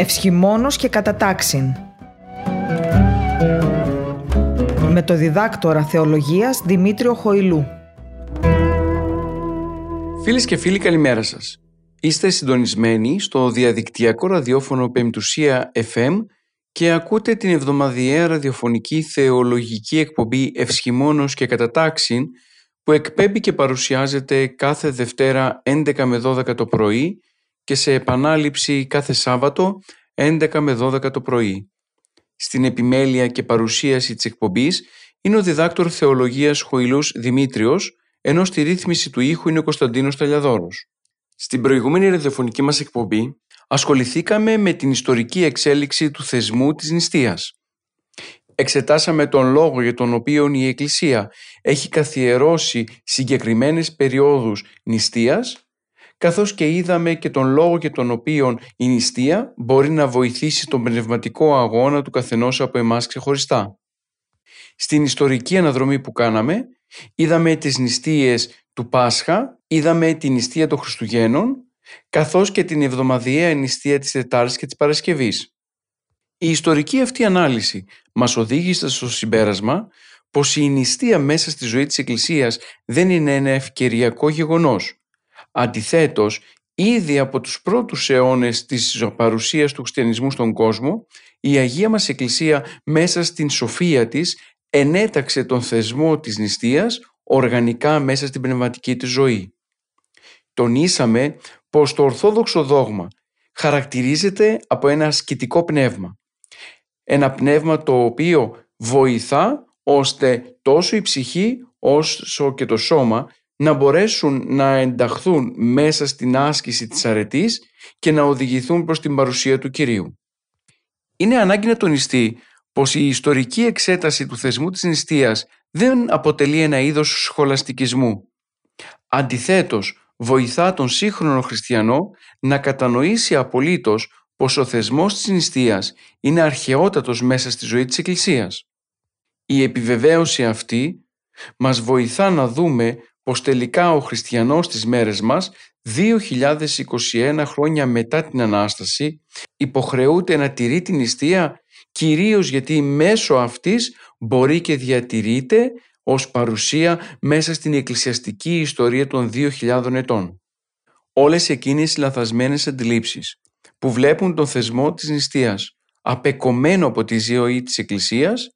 Ευσχημόνος και κατατάξιν. Με το διδάκτορα θεολογίας Δημήτριο Χοηλού. Φίλες και φίλοι καλημέρα σας. Είστε συντονισμένοι στο διαδικτυακό ραδιόφωνο Πεμπτουσία FM και ακούτε την εβδομαδιαία ραδιοφωνική θεολογική εκπομπή Ευσχημόνος και Κατατάξιν που εκπέμπει και παρουσιάζεται κάθε Δευτέρα 11 με 12 το πρωί και σε επανάληψη κάθε Σάββατο 11 με 12 το πρωί. Στην επιμέλεια και παρουσίαση της εκπομπής είναι ο διδάκτορ θεολογίας Χοηλούς Δημήτριος, ενώ στη ρύθμιση του ήχου είναι ο Κωνσταντίνος Ταλιαδόρος. Στην προηγούμενη ραδιοφωνική μας εκπομπή ασχοληθήκαμε με την ιστορική εξέλιξη του θεσμού της νηστείας. Εξετάσαμε τον λόγο για τον οποίο η Εκκλησία έχει καθιερώσει συγκεκριμένες περιόδους νηστείας καθώς και είδαμε και τον λόγο για τον οποίο η νηστεία μπορεί να βοηθήσει τον πνευματικό αγώνα του καθενός από εμάς ξεχωριστά. Στην ιστορική αναδρομή που κάναμε, είδαμε τις νηστείες του Πάσχα, είδαμε την νηστεία των Χριστουγέννων, καθώς και την εβδομαδιαία νηστεία της Τετάρτης και της Παρασκευής. Η ιστορική αυτή ανάλυση μας οδήγησε στο συμπέρασμα πως η νηστεία μέσα στη ζωή της Εκκλησίας δεν είναι ένα ευκαιριακό γεγονός, Αντιθέτως, ήδη από τους πρώτους αιώνες της παρουσίας του χριστιανισμού στον κόσμο, η Αγία μας Εκκλησία μέσα στην σοφία της ενέταξε τον θεσμό της νηστείας οργανικά μέσα στην πνευματική της ζωή. Τονίσαμε πως το ορθόδοξο δόγμα χαρακτηρίζεται από ένα ασκητικό πνεύμα. Ένα πνεύμα το οποίο βοηθά ώστε τόσο η ψυχή όσο και το σώμα να μπορέσουν να ενταχθούν μέσα στην άσκηση της αρετής και να οδηγηθούν προς την παρουσία του Κυρίου. Είναι ανάγκη να τονιστεί πως η ιστορική εξέταση του θεσμού της νηστείας δεν αποτελεί ένα είδος σχολαστικισμού. Αντιθέτως, βοηθά τον σύγχρονο χριστιανό να κατανοήσει απολύτως πως ο θεσμός της νηστείας είναι αρχαιότατος μέσα στη ζωή της Εκκλησίας. Η επιβεβαίωση αυτή μας βοηθά να δούμε πως τελικά ο χριστιανός στις μέρες μας 2021 χρόνια μετά την Ανάσταση υποχρεούται να τηρεί την νηστεία κυρίως γιατί μέσω αυτής μπορεί και διατηρείται ως παρουσία μέσα στην εκκλησιαστική ιστορία των 2.000 ετών. Όλες εκείνες οι λαθασμένες αντιλήψεις που βλέπουν τον θεσμό της νηστείας απεκομμένο από τη ζωή της Εκκλησίας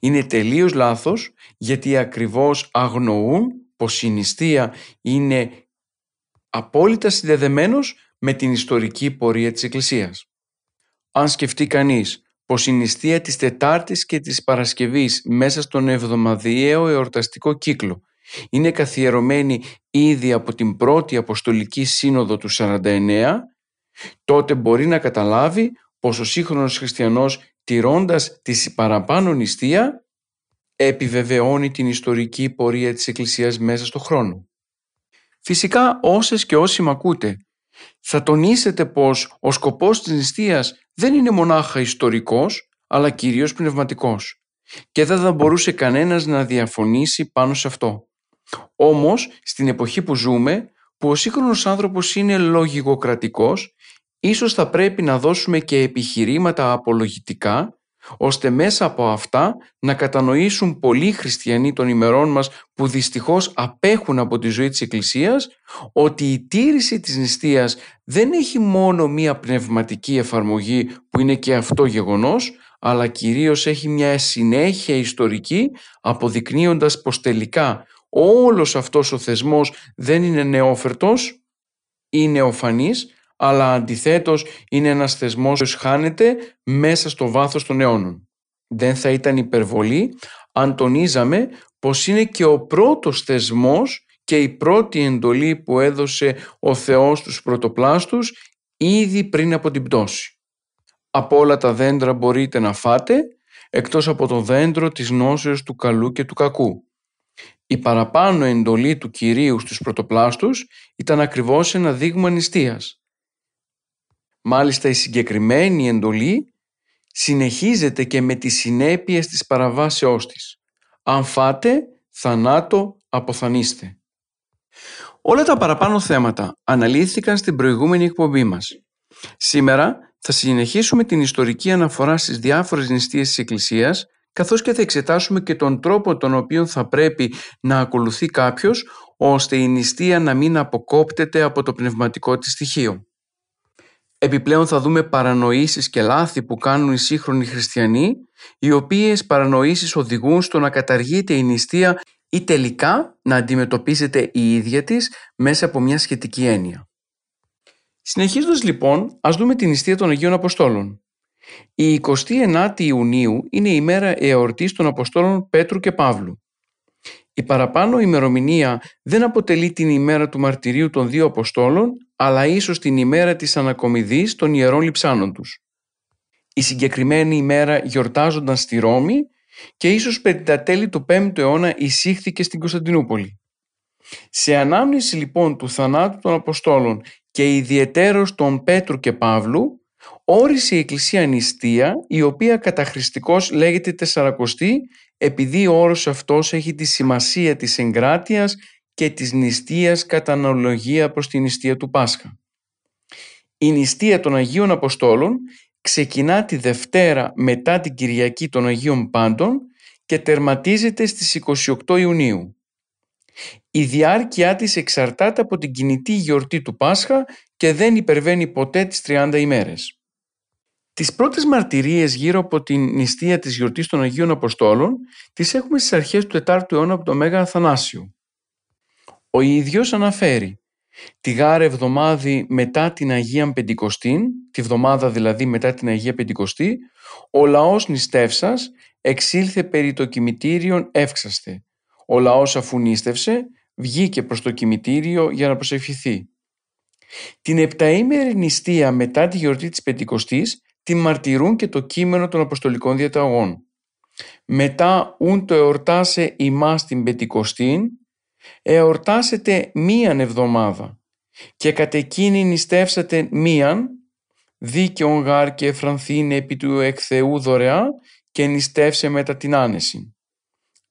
είναι τελείως λάθος γιατί ακριβώς αγνοούν πως η νηστεία είναι απόλυτα συνδεδεμένος με την ιστορική πορεία της Εκκλησίας. Αν σκεφτεί κανείς πως η νηστεία της Τετάρτης και της Παρασκευής μέσα στον εβδομαδιαίο εορταστικό κύκλο είναι καθιερωμένη ήδη από την πρώτη Αποστολική Σύνοδο του 49, τότε μπορεί να καταλάβει πως ο σύγχρονος χριστιανός τηρώντας τη παραπάνω νηστεία επιβεβαιώνει την ιστορική πορεία της Εκκλησίας μέσα στο χρόνο. Φυσικά όσες και όσοι με ακούτε, θα τονίσετε πως ο σκοπός της νηστείας δεν είναι μονάχα ιστορικός, αλλά κυρίως πνευματικός και δεν θα μπορούσε κανένας να διαφωνήσει πάνω σε αυτό. Όμως, στην εποχή που ζούμε, που ο σύγχρονος άνθρωπος είναι λογικοκρατικός, ίσως θα πρέπει να δώσουμε και επιχειρήματα απολογητικά ώστε μέσα από αυτά να κατανοήσουν πολλοί χριστιανοί των ημερών μας που δυστυχώς απέχουν από τη ζωή της Εκκλησίας ότι η τήρηση της νηστείας δεν έχει μόνο μία πνευματική εφαρμογή που είναι και αυτό γεγονός αλλά κυρίως έχει μια συνέχεια ιστορική αποδεικνύοντας πως τελικά όλος αυτός ο θεσμός δεν είναι νεόφερτος ή νεοφανής αλλά αντιθέτως είναι ένας θεσμός που χάνεται μέσα στο βάθος των αιώνων. Δεν θα ήταν υπερβολή αν τονίζαμε πως είναι και ο πρώτος θεσμός και η πρώτη εντολή που έδωσε ο Θεός στους πρωτοπλάστους ήδη πριν από την πτώση. Από όλα τα δέντρα μπορείτε να φάτε, εκτός από το δέντρο της γνώσεως του καλού και του κακού. Η παραπάνω εντολή του Κυρίου στους πρωτοπλάστους ήταν ακριβώς ένα δείγμα νηστείας. Μάλιστα η συγκεκριμένη εντολή συνεχίζεται και με τις συνέπειες της παραβάσεώς της. Αν φάτε, θανάτο αποθανείστε. Όλα τα παραπάνω θέματα αναλύθηκαν στην προηγούμενη εκπομπή μας. Σήμερα θα συνεχίσουμε την ιστορική αναφορά στις διάφορες νηστείες της Εκκλησίας καθώς και θα εξετάσουμε και τον τρόπο τον οποίο θα πρέπει να ακολουθεί κάποιος ώστε η νηστεία να μην αποκόπτεται από το πνευματικό της στοιχείο. Επιπλέον θα δούμε παρανοήσεις και λάθη που κάνουν οι σύγχρονοι χριστιανοί, οι οποίες παρανοήσεις οδηγούν στο να καταργείται η νηστεία ή τελικά να αντιμετωπίζεται η ίδια της μέσα από μια σχετική έννοια. Συνεχίζοντας λοιπόν, ας δούμε την νηστεία των Αγίων Αποστόλων. Η 29η Ιουνίου είναι η μέρα εορτής των Αποστόλων Πέτρου και Παύλου. Η παραπάνω ημερομηνία δεν αποτελεί την ημέρα του μαρτυρίου των δύο Αποστόλων, αλλά ίσως την ημέρα της ανακομιδής των ιερών λειψάνων τους. Η συγκεκριμένη ημέρα γιορτάζονταν στη Ρώμη και ίσως περί τα τέλη του 5ου αιώνα εισήχθηκε στην Κωνσταντινούπολη. Σε ανάμνηση λοιπόν του θανάτου των Αποστόλων και ιδιαιτέρως των Πέτρου και Παύλου, όρισε η Εκκλησία νηστεία, η οποία καταχρηστικώς λέγεται Τεσσαρακοστή, επειδή ο όρος αυτός έχει τη σημασία της εγκράτειας και της νηστείας κατά αναλογία προς την νηστεία του Πάσχα. Η νηστεία των Αγίων Αποστόλων ξεκινά τη Δευτέρα μετά την Κυριακή των Αγίων Πάντων και τερματίζεται στις 28 Ιουνίου. Η διάρκεια της εξαρτάται από την κινητή γιορτή του Πάσχα και δεν υπερβαίνει ποτέ τις 30 ημέρες. Τις πρώτες μαρτυρίες γύρω από την νηστεία της γιορτής των Αγίων Αποστόλων τις έχουμε στις αρχές του 4ου αιώνα από τον Μέγα Αθανάσιο. Ο ίδιος αναφέρει Τη γάρε εβδομάδη μετά την Αγία Πεντηκοστή, τη βδομάδα δηλαδή μετά την Αγία Πεντηκοστή, ο λαός νηστεύσας εξήλθε περί το κημητήριον εύξαστε. Ο λαός αφού νήστευσε, βγήκε προς το κημητήριο για να προσευχηθεί. Την επταήμερη νηστεία μετά τη γιορτή της Πεντηκοστής τη μαρτυρούν και το κείμενο των Αποστολικών Διαταγών. Μετά ούν το εορτάσε ημάς την Πεντηκοστήν, εορτάσετε μίαν εβδομάδα και κατ' εκείνη νηστεύσατε μίαν, δίκαιον γάρ και εφρανθήν επί του εκ Θεού δωρεά και νηστεύσε μετά την άνεση.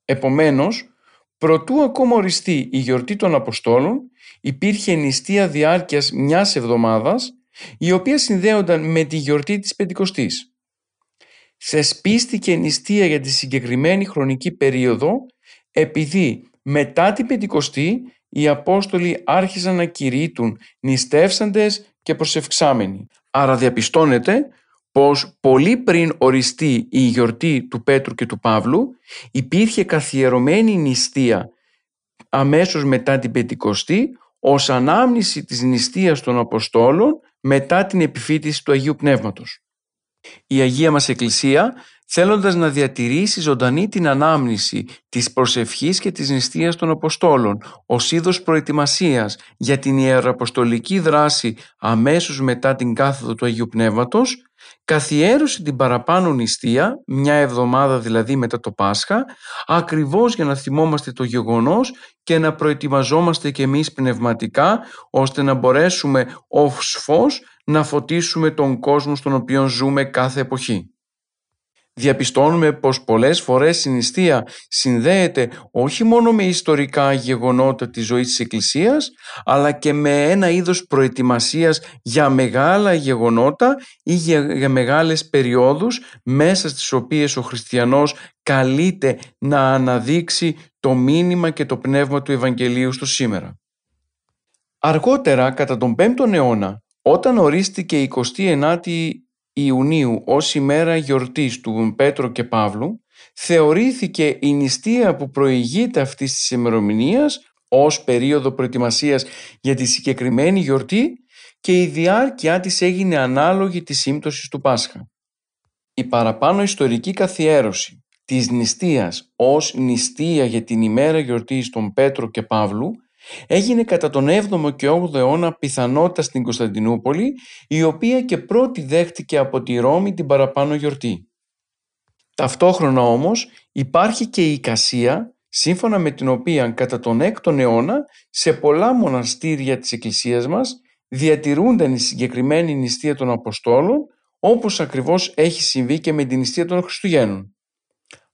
Επομένως, προτού ακόμα οριστεί η γιορτή των Αποστόλων, υπήρχε νηστεία διάρκειας μιας εβδομάδας, η οποία συνδέονταν με τη γιορτή της Πεντηκοστής. Θεσπίστηκε νηστεία για τη συγκεκριμένη χρονική περίοδο, επειδή μετά την Πεντηκοστή οι Απόστολοι άρχισαν να κηρύττουν νηστεύσαντες και προσευξάμενοι. Άρα διαπιστώνεται πως πολύ πριν οριστεί η γιορτή του Πέτρου και του Παύλου υπήρχε καθιερωμένη νηστεία αμέσως μετά την Πεντηκοστή ως ανάμνηση της νηστείας των Αποστόλων μετά την επιφύτηση του Αγίου Πνεύματος. Η Αγία μας Εκκλησία θέλοντας να διατηρήσει ζωντανή την ανάμνηση της προσευχής και της νηστείας των Αποστόλων ως είδος προετοιμασίας για την ιεραποστολική δράση αμέσως μετά την κάθοδο του Αγίου Πνεύματος, καθιέρωσε την παραπάνω νηστεία, μια εβδομάδα δηλαδή μετά το Πάσχα, ακριβώς για να θυμόμαστε το γεγονός και να προετοιμαζόμαστε και εμείς πνευματικά, ώστε να μπορέσουμε ως φως να φωτίσουμε τον κόσμο στον οποίο ζούμε κάθε εποχή διαπιστώνουμε πως πολλές φορές η νηστεία συνδέεται όχι μόνο με ιστορικά γεγονότα της ζωής της Εκκλησίας, αλλά και με ένα είδος προετοιμασίας για μεγάλα γεγονότα ή για, μεγάλες περιόδους μέσα στις οποίες ο χριστιανός καλείται να αναδείξει το μήνυμα και το πνεύμα του Ευαγγελίου στο σήμερα. Αργότερα, κατά τον 5ο αιώνα, όταν ορίστηκε η 29η Ιουνίου ως ημέρα γιορτής του Πέτρο και Παύλου θεωρήθηκε η νηστεία που προηγείται αυτής της ημερομηνίας ως περίοδο προετοιμασίας για τη συγκεκριμένη γιορτή και η διάρκεια της έγινε ανάλογη της σύμπτωσης του Πάσχα. Η παραπάνω ιστορική καθιέρωση της νηστείας ως νηστεία για την ημέρα γιορτής των Πέτρο και Παύλου Έγινε κατά τον 7ο και 8ο αιώνα πιθανότητα στην Κωνσταντινούπολη, η οποία και πρώτη δέχτηκε από τη Ρώμη την παραπάνω γιορτή. Ταυτόχρονα όμως υπάρχει και η εικασία, σύμφωνα με την οποία κατά τον 6ο αιώνα σε πολλά μοναστήρια της Εκκλησίας μας διατηρούνταν η συγκεκριμένη νηστεία των Αποστόλων, όπως ακριβώς έχει συμβεί και με την νηστεία των Χριστουγέννων.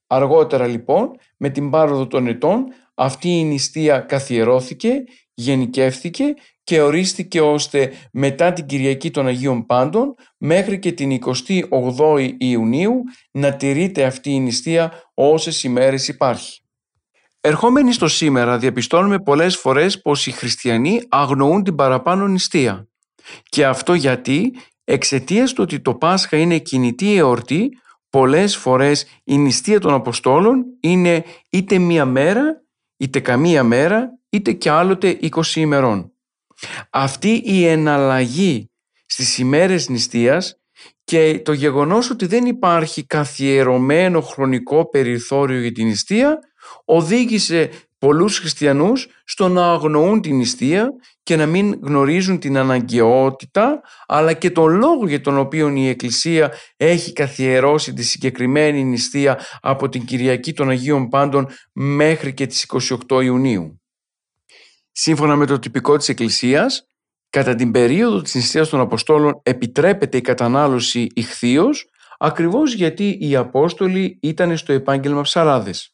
Αργότερα λοιπόν, με την πάροδο των ετών, αυτή η νηστεία καθιερώθηκε γενικεύθηκε και ορίστηκε ώστε μετά την Κυριακή των Αγίων Πάντων μέχρι και την 28η Ιουνίου να τηρείται αυτή η νηστεία όσες ημέρες υπάρχει. Ερχόμενοι στο σήμερα διαπιστώνουμε πολλές φορές πως οι χριστιανοί αγνοούν την παραπάνω νηστεία. Και αυτό γιατί εξαιτίας του ότι το Πάσχα είναι κινητή εορτή πολλές φορές η νηστεία των Αποστόλων είναι είτε μία μέρα είτε καμία μέρα είτε και άλλοτε 20 ημερών. Αυτή η εναλλαγή στις ημέρες νηστείας και το γεγονός ότι δεν υπάρχει καθιερωμένο χρονικό περιθώριο για την νηστεία οδήγησε πολλούς χριστιανούς στο να αγνοούν την νηστεία και να μην γνωρίζουν την αναγκαιότητα αλλά και τον λόγο για τον οποίο η Εκκλησία έχει καθιερώσει τη συγκεκριμένη νηστεία από την Κυριακή των Αγίων Πάντων μέχρι και τις 28 Ιουνίου. Σύμφωνα με το τυπικό της Εκκλησίας, κατά την περίοδο της νηστείας των Αποστόλων επιτρέπεται η κατανάλωση ηχθείως ακριβώς γιατί οι Απόστολοι ήταν στο επάγγελμα ψαράδες.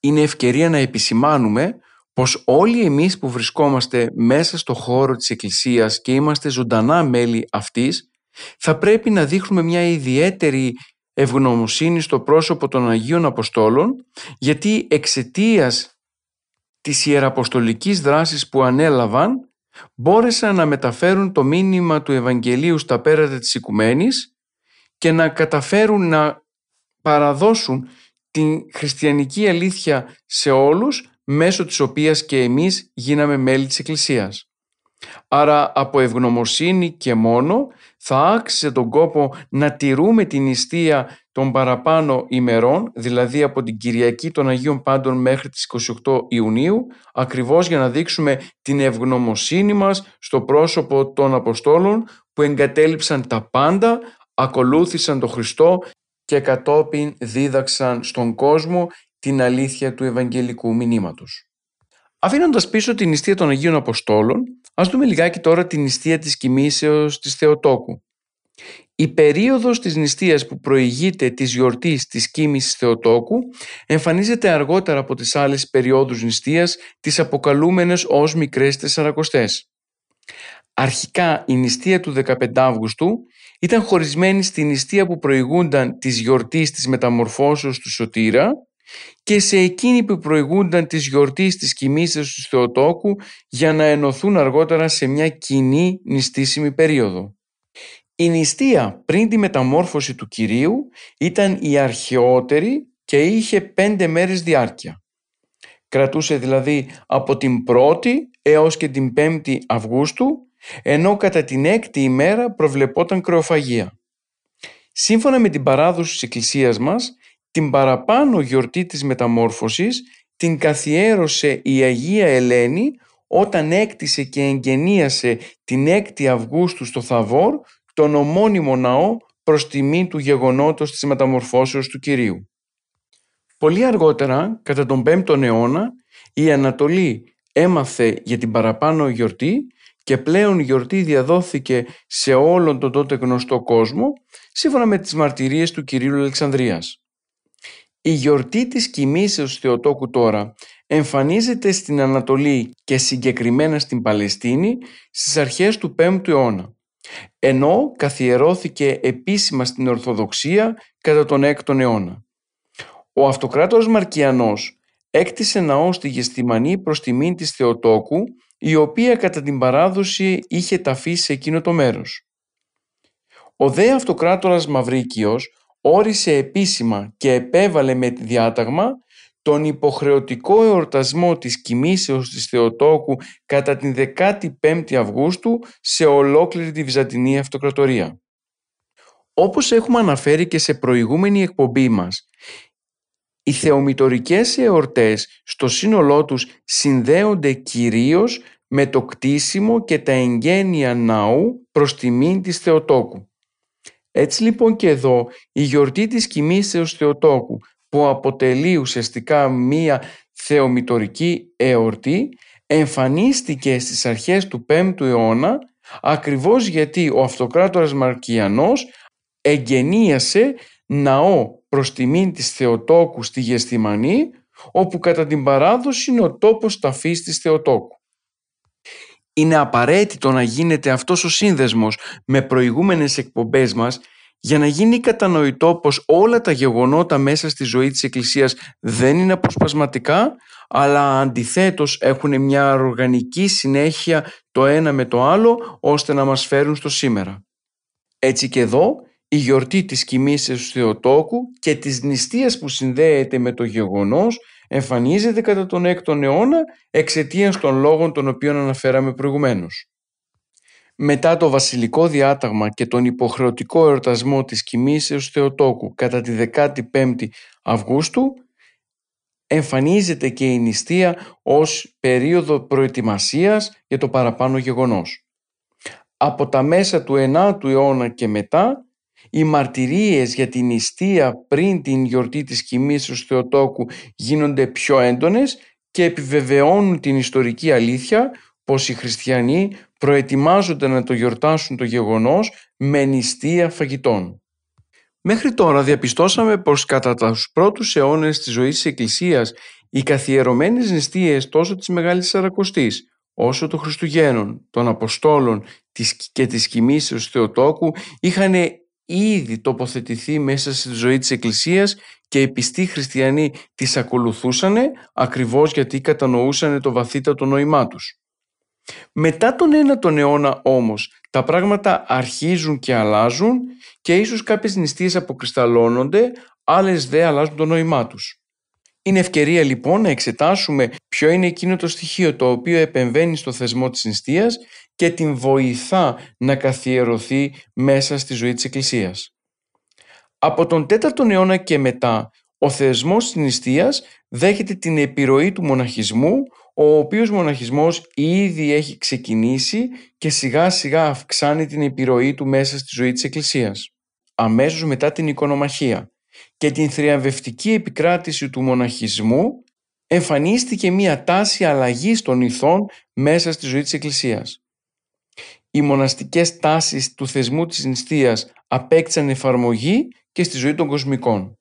Είναι ευκαιρία να επισημάνουμε πως όλοι εμείς που βρισκόμαστε μέσα στο χώρο της Εκκλησίας και είμαστε ζωντανά μέλη αυτής θα πρέπει να δείχνουμε μια ιδιαίτερη ευγνωμοσύνη στο πρόσωπο των Αγίων Αποστόλων γιατί εξαιτίας της ιεραποστολικής δράσης που ανέλαβαν μπόρεσαν να μεταφέρουν το μήνυμα του Ευαγγελίου στα πέρατα της οικουμένης και να καταφέρουν να παραδώσουν την χριστιανική αλήθεια σε όλους μέσω της οποίας και εμείς γίναμε μέλη της Εκκλησίας. Άρα από ευγνωμοσύνη και μόνο θα άξιζε τον κόπο να τηρούμε την νηστεία των παραπάνω ημερών, δηλαδή από την Κυριακή των Αγίων Πάντων μέχρι τις 28 Ιουνίου, ακριβώς για να δείξουμε την ευγνωμοσύνη μας στο πρόσωπο των Αποστόλων που εγκατέλειψαν τα πάντα, ακολούθησαν τον Χριστό και κατόπιν δίδαξαν στον κόσμο την αλήθεια του Ευαγγελικού μηνύματος. Αφήνοντας πίσω την νηστεία των Αγίων Αποστόλων, ας δούμε λιγάκι τώρα την νηστεία της κοιμήσεως της Θεοτόκου. Η περίοδος της νηστείας που προηγείται της γιορτής της κοίμησης Θεοτόκου εμφανίζεται αργότερα από τις άλλες περιόδους νηστείας, τις αποκαλούμενες ως μικρές τεσσαρακοστές. Αρχικά η νηστεία του 15 Αύγουστου ήταν χωρισμένη στη νηστεία που προηγούνταν της γιορτής της μεταμορφώσεως του Σωτήρα και σε εκείνη που προηγούνταν της γιορτής της κοιμήσεως του Θεοτόκου για να ενωθούν αργότερα σε μια κοινή νηστήσιμη περίοδο. Η νηστεία πριν τη μεταμόρφωση του Κυρίου ήταν η αρχαιότερη και είχε πέντε μέρες διάρκεια. Κρατούσε δηλαδή από την 1η έως και την 5η Αυγούστου, ενώ κατά την 6η ημέρα προβλεπόταν κρεοφαγία. Σύμφωνα με την παράδοση της Εκκλησίας μας, την παραπάνω γιορτή της μεταμόρφωσης την καθιέρωσε η Αγία Ελένη όταν έκτισε και εγγενίασε την 6η Αυγούστου στο Θαβόρ τον ομώνυμο ναό προς τιμή του γεγονότος της μεταμορφώσεως του Κυρίου. Πολύ αργότερα, κατά τον 5ο αιώνα, η Ανατολή έμαθε για την παραπάνω γιορτή και πλέον η γιορτή διαδόθηκε σε όλον τον τότε γνωστό κόσμο, σύμφωνα με τις μαρτυρίες του Κυρίου Αλεξανδρίας. Η γιορτή της κοιμήσεως Θεοτόκου τώρα εμφανίζεται στην Ανατολή και συγκεκριμένα στην Παλαιστίνη στις αρχές του 5ου αιώνα, ενώ καθιερώθηκε επίσημα στην Ορθοδοξία κατά τον 6ο αιώνα. Ο αυτοκράτορας Μαρκιανός έκτισε ναό στη Γεστημανή προς τιμήν της Θεοτόκου, η οποία κατά την παράδοση είχε ταφεί σε εκείνο το μέρος. Ο δε αυτοκράτορας Μαυρίκιος όρισε επίσημα και επέβαλε με τη διάταγμα τον υποχρεωτικό εορτασμό της κοιμήσεως της Θεοτόκου κατά την 15η Αυγούστου σε ολόκληρη τη Βυζαντινή Αυτοκρατορία. Όπως έχουμε αναφέρει και σε προηγούμενη εκπομπή μας, οι θεομητορικές εορτές στο σύνολό τους συνδέονται κυρίως με το κτίσιμο και τα εγγένεια ναού προς τιμήν της Θεοτόκου. Έτσι λοιπόν και εδώ η γιορτή της κοιμήσεως Θεοτόκου που αποτελεί ουσιαστικά μία θεομητορική εορτή εμφανίστηκε στις αρχές του 5ου αιώνα ακριβώς γιατί ο αυτοκράτορας Μαρκιανός εγγενίασε ναό προς τιμήν της Θεοτόκου στη Γεστημανή όπου κατά την παράδοση είναι ο τόπος ταφής της Θεοτόκου. Είναι απαραίτητο να γίνεται αυτός ο σύνδεσμος με προηγούμενες εκπομπές μας για να γίνει κατανοητό πως όλα τα γεγονότα μέσα στη ζωή της Εκκλησίας δεν είναι αποσπασματικά αλλά αντιθέτως έχουν μια οργανική συνέχεια το ένα με το άλλο ώστε να μας φέρουν στο σήμερα. Έτσι και εδώ η γιορτή της κοιμήσεως του Θεοτόκου και της νηστείας που συνδέεται με το γεγονός εμφανίζεται κατά τον 6ο αιώνα εξαιτίας των λόγων των οποίων αναφέραμε προηγουμένως. Μετά το βασιλικό διάταγμα και τον υποχρεωτικό εορτασμό της κοιμήσεως Θεοτόκου κατά τη 15η Αυγούστου εμφανίζεται και η νηστεία ως περίοδο προετοιμασίας για το παραπάνω γεγονός. Από τα μέσα του 9ου αιώνα και μετά οι μαρτυρίες για την νηστεία πριν την γιορτή της κοιμήσεως Θεοτόκου γίνονται πιο έντονες και επιβεβαιώνουν την ιστορική αλήθεια πως οι χριστιανοί προετοιμάζονται να το γιορτάσουν το γεγονός με νηστεία φαγητών. Μέχρι τώρα διαπιστώσαμε πως κατά τους πρώτους αιώνες της ζωής της Εκκλησίας οι καθιερωμένες νηστείες τόσο της Μεγάλης Σαρακοστής όσο των Χριστουγέννων, των Αποστόλων και της κοιμήσεως Θεοτόκου είχαν ήδη τοποθετηθεί μέσα στη ζωή της Εκκλησίας και οι πιστοί χριστιανοί τις ακολουθούσαν ακριβώς γιατί κατανοούσαν το βαθύτατο νόημά τους. Μετά τον ένα τον αιώνα όμως τα πράγματα αρχίζουν και αλλάζουν και ίσως κάποιες νηστείες αποκρισταλώνονται, άλλες δε αλλάζουν το νόημά τους. Είναι ευκαιρία λοιπόν να εξετάσουμε ποιο είναι εκείνο το στοιχείο το οποίο επεμβαίνει στο θεσμό της νηστείας και την βοηθά να καθιερωθεί μέσα στη ζωή της Εκκλησίας. Από τον 4ο αιώνα και μετά, ο θεσμός της νηστείας δέχεται την επιρροή του μοναχισμού, ο οποίος μοναχισμός ήδη έχει ξεκινήσει και σιγά σιγά αυξάνει την επιρροή του μέσα στη ζωή της Εκκλησίας. Αμέσως μετά την οικονομαχία και την θριαμβευτική επικράτηση του μοναχισμού εμφανίστηκε μία τάση αλλαγής των ηθών μέσα στη ζωή της Εκκλησίας. Οι μοναστικές τάσεις του θεσμού της νηστείας απέκτησαν εφαρμογή και στη ζωή των κοσμικών.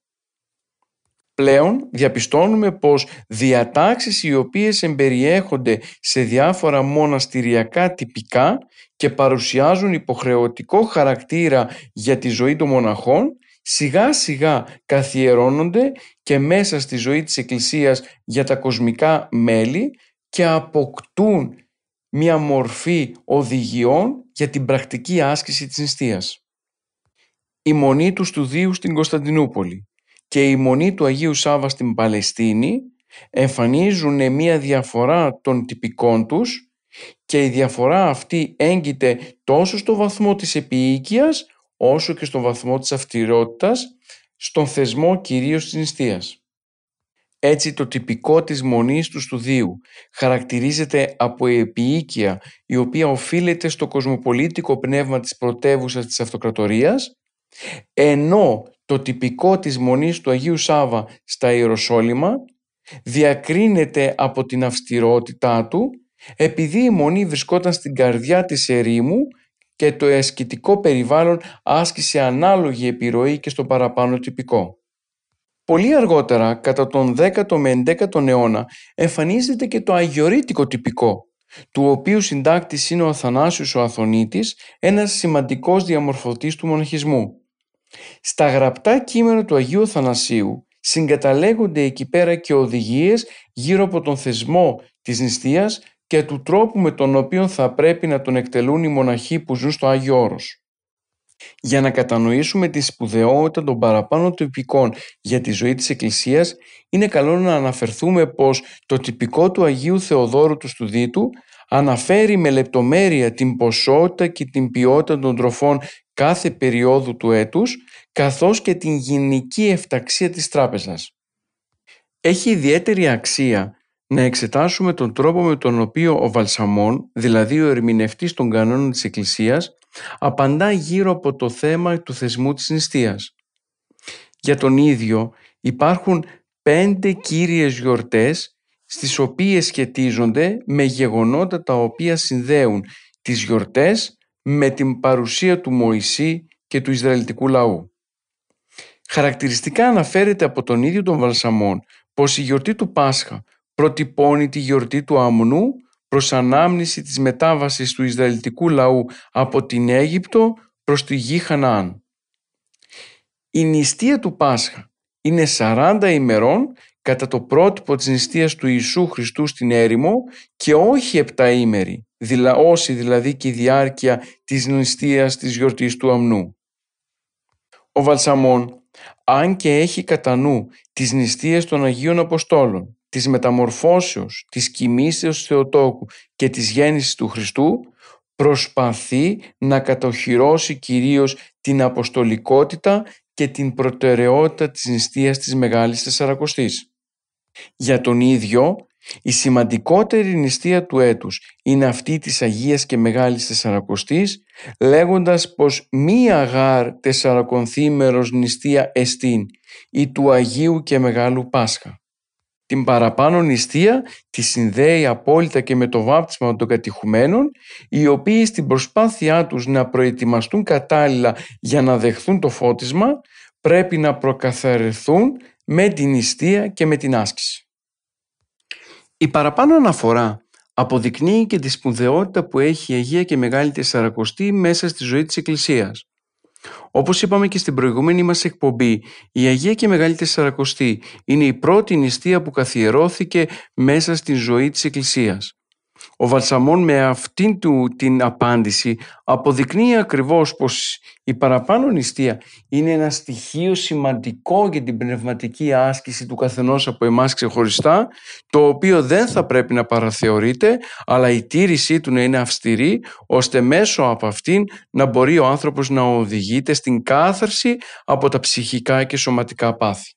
Πλέον διαπιστώνουμε πως διατάξεις οι οποίες εμπεριέχονται σε διάφορα μοναστηριακά τυπικά και παρουσιάζουν υποχρεωτικό χαρακτήρα για τη ζωή των μοναχών σιγά σιγά καθιερώνονται και μέσα στη ζωή της Εκκλησίας για τα κοσμικά μέλη και αποκτούν μια μορφή οδηγιών για την πρακτική άσκηση της νηστείας. Η μονή τους Στουδίου στην Κωνσταντινούπολη και η μονή του Αγίου Σάβα στην Παλαιστίνη εμφανίζουν μια διαφορά των τυπικών τους και η διαφορά αυτή έγκυται τόσο στο βαθμό της επιοίκειας όσο και στο βαθμό της αυτηρότητας στον θεσμό κυρίως της νηστείας. Έτσι το τυπικό της μονής του στουδίου χαρακτηρίζεται από επιοίκεια η οποία οφείλεται στο κοσμοπολίτικο πνεύμα της πρωτεύουσας της αυτοκρατορίας ενώ το τυπικό της μονής του Αγίου Σάβα στα Ιεροσόλυμα διακρίνεται από την αυστηρότητά του επειδή η μονή βρισκόταν στην καρδιά της ερήμου και το ασκητικό περιβάλλον άσκησε ανάλογη επιρροή και στο παραπάνω τυπικό. Πολύ αργότερα, κατά τον 10ο με 11ο αιώνα, εμφανίζεται και το αγιορείτικο τυπικό, του οποίου συντάκτης είναι ο Αθανάσιος ο Αθωνίτης, ένας σημαντικός διαμορφωτής του μοναχισμού. Στα γραπτά κείμενα του Αγίου Αθανασίου συγκαταλέγονται εκεί πέρα και οδηγίες γύρω από τον θεσμό της νηστείας και του τρόπου με τον οποίο θα πρέπει να τον εκτελούν οι μοναχοί που ζουν στο Άγιο Όρος. Για να κατανοήσουμε τη σπουδαιότητα των παραπάνω τυπικών για τη ζωή της Εκκλησίας, είναι καλό να αναφερθούμε πως το τυπικό του Αγίου Θεοδόρου του Στουδίτου αναφέρει με λεπτομέρεια την ποσότητα και την ποιότητα των τροφών κάθε περίοδου του έτους, καθώς και την γενική εφταξία της τράπεζας. Έχει ιδιαίτερη αξία να εξετάσουμε τον τρόπο με τον οποίο ο Βαλσαμών, δηλαδή ο ερμηνευτής των κανόνων της Εκκλησίας, απαντά γύρω από το θέμα του θεσμού της νηστείας. Για τον ίδιο υπάρχουν πέντε κύριες γιορτές στις οποίες σχετίζονται με γεγονότα τα οποία συνδέουν τις γιορτές με την παρουσία του Μωυσή και του Ισραηλιτικού λαού. Χαρακτηριστικά αναφέρεται από τον ίδιο τον Βαλσαμών πως η γιορτή του Πάσχα προτυπώνει τη γιορτή του αμνού προς ανάμνηση της μετάβασης του Ισραηλιτικού λαού από την Αίγυπτο προς τη γη Χαναάν. Η νηστεία του Πάσχα είναι 40 ημερών κατά το πρότυπο της νηστείας του Ιησού Χριστού στην έρημο και όχι ημέρη, δηλα, όσοι δηλαδή και η διάρκεια της νηστείας της γιορτής του αμνού. Ο Βαλσαμών, αν και έχει κατά νου τις νηστείες των Αγίων Αποστόλων, της μεταμορφώσεως, της κοιμήσεως Θεοτόκου και της γέννησης του Χριστού, προσπαθεί να κατοχυρώσει κυρίως την αποστολικότητα και την προτεραιότητα της νηστείας της Μεγάλης Τεσσαρακοστής. Για τον ίδιο, η σημαντικότερη νηστεία του έτους είναι αυτή της Αγίας και Μεγάλης Τεσσαρακοστής, λέγοντας πως μία γάρ τεσσαρακονθήμερος νηστεία εστίν ή του Αγίου και Μεγάλου Πάσχα. Την παραπάνω νηστεία τη συνδέει απόλυτα και με το βάπτισμα των κατηχουμένων, οι οποίοι στην προσπάθειά τους να προετοιμαστούν κατάλληλα για να δεχθούν το φώτισμα, πρέπει να προκαθαριθούν με την νηστεία και με την άσκηση. Η παραπάνω αναφορά αποδεικνύει και τη σπουδαιότητα που έχει η Αγία και Μεγάλη Τεσσαρακοστή μέσα στη ζωή της Εκκλησίας. Όπως είπαμε και στην προηγούμενη μας εκπομπή, η Αγία και Μεγάλη Τεσσαρακοστή είναι η πρώτη νηστεία που καθιερώθηκε μέσα στη ζωή της Εκκλησίας. Ο Βαλσαμών με αυτήν του την απάντηση αποδεικνύει ακριβώς πως η παραπάνω νηστεία είναι ένα στοιχείο σημαντικό για την πνευματική άσκηση του καθενός από εμάς ξεχωριστά, το οποίο δεν θα πρέπει να παραθεωρείται, αλλά η τήρησή του να είναι αυστηρή, ώστε μέσω από αυτήν να μπορεί ο άνθρωπος να οδηγείται στην κάθαρση από τα ψυχικά και σωματικά πάθη.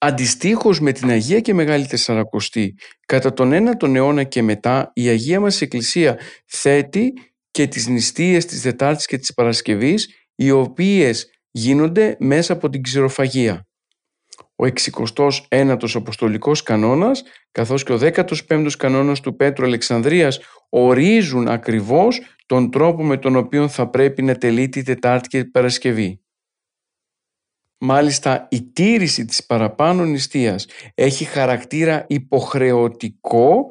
Αντιστοίχως με την Αγία και Μεγάλη Τεσσαρακοστή, κατά τον 1ο αιώνα και μετά η Αγία μας Εκκλησία θέτει και τις νηστείες της Δετάρτης και της Παρασκευής, οι οποίες γίνονται μέσα από την ξηροφαγία. Ο 69ος Αποστολικός Κανόνας, καθώς και ο 15ος Κανόνας του Πέτρου Αλεξανδρίας ορίζουν ακριβώς τον τρόπο με τον οποίο θα πρέπει να τελεί τη Τετάρτη και την Παρασκευή. Μάλιστα η τήρηση της παραπάνω νηστείας έχει χαρακτήρα υποχρεωτικό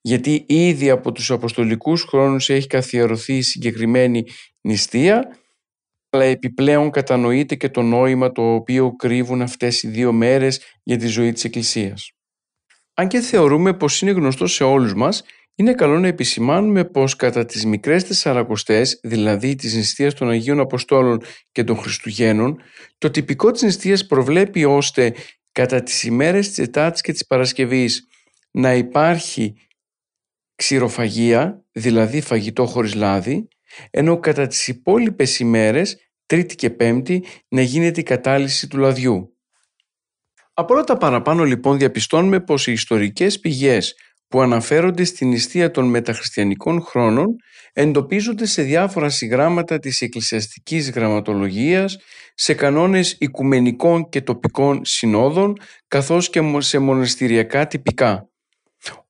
γιατί ήδη από τους αποστολικούς χρόνους έχει καθιερωθεί η συγκεκριμένη νηστεία αλλά επιπλέον κατανοείται και το νόημα το οποίο κρύβουν αυτές οι δύο μέρες για τη ζωή της Εκκλησίας. Αν και θεωρούμε πως είναι γνωστό σε όλους μας, είναι καλό να επισημάνουμε πως κατά τις μικρές τεσσαρακοστές, δηλαδή της νηστείας των Αγίων Αποστόλων και των Χριστουγέννων, το τυπικό της νηστείας προβλέπει ώστε κατά τις ημέρες της Ετάτης και της Παρασκευής να υπάρχει ξηροφαγία, δηλαδή φαγητό χωρίς λάδι, ενώ κατά τις υπόλοιπες ημέρες, Τρίτη και Πέμπτη, να γίνεται η κατάλυση του λαδιού. Από όλα τα παραπάνω λοιπόν διαπιστώνουμε πως οι ιστορικές πηγές που αναφέρονται στην νηστεία των μεταχριστιανικών χρόνων εντοπίζονται σε διάφορα συγγράμματα της εκκλησιαστικής γραμματολογίας, σε κανόνες οικουμενικών και τοπικών συνόδων, καθώς και σε μοναστηριακά τυπικά.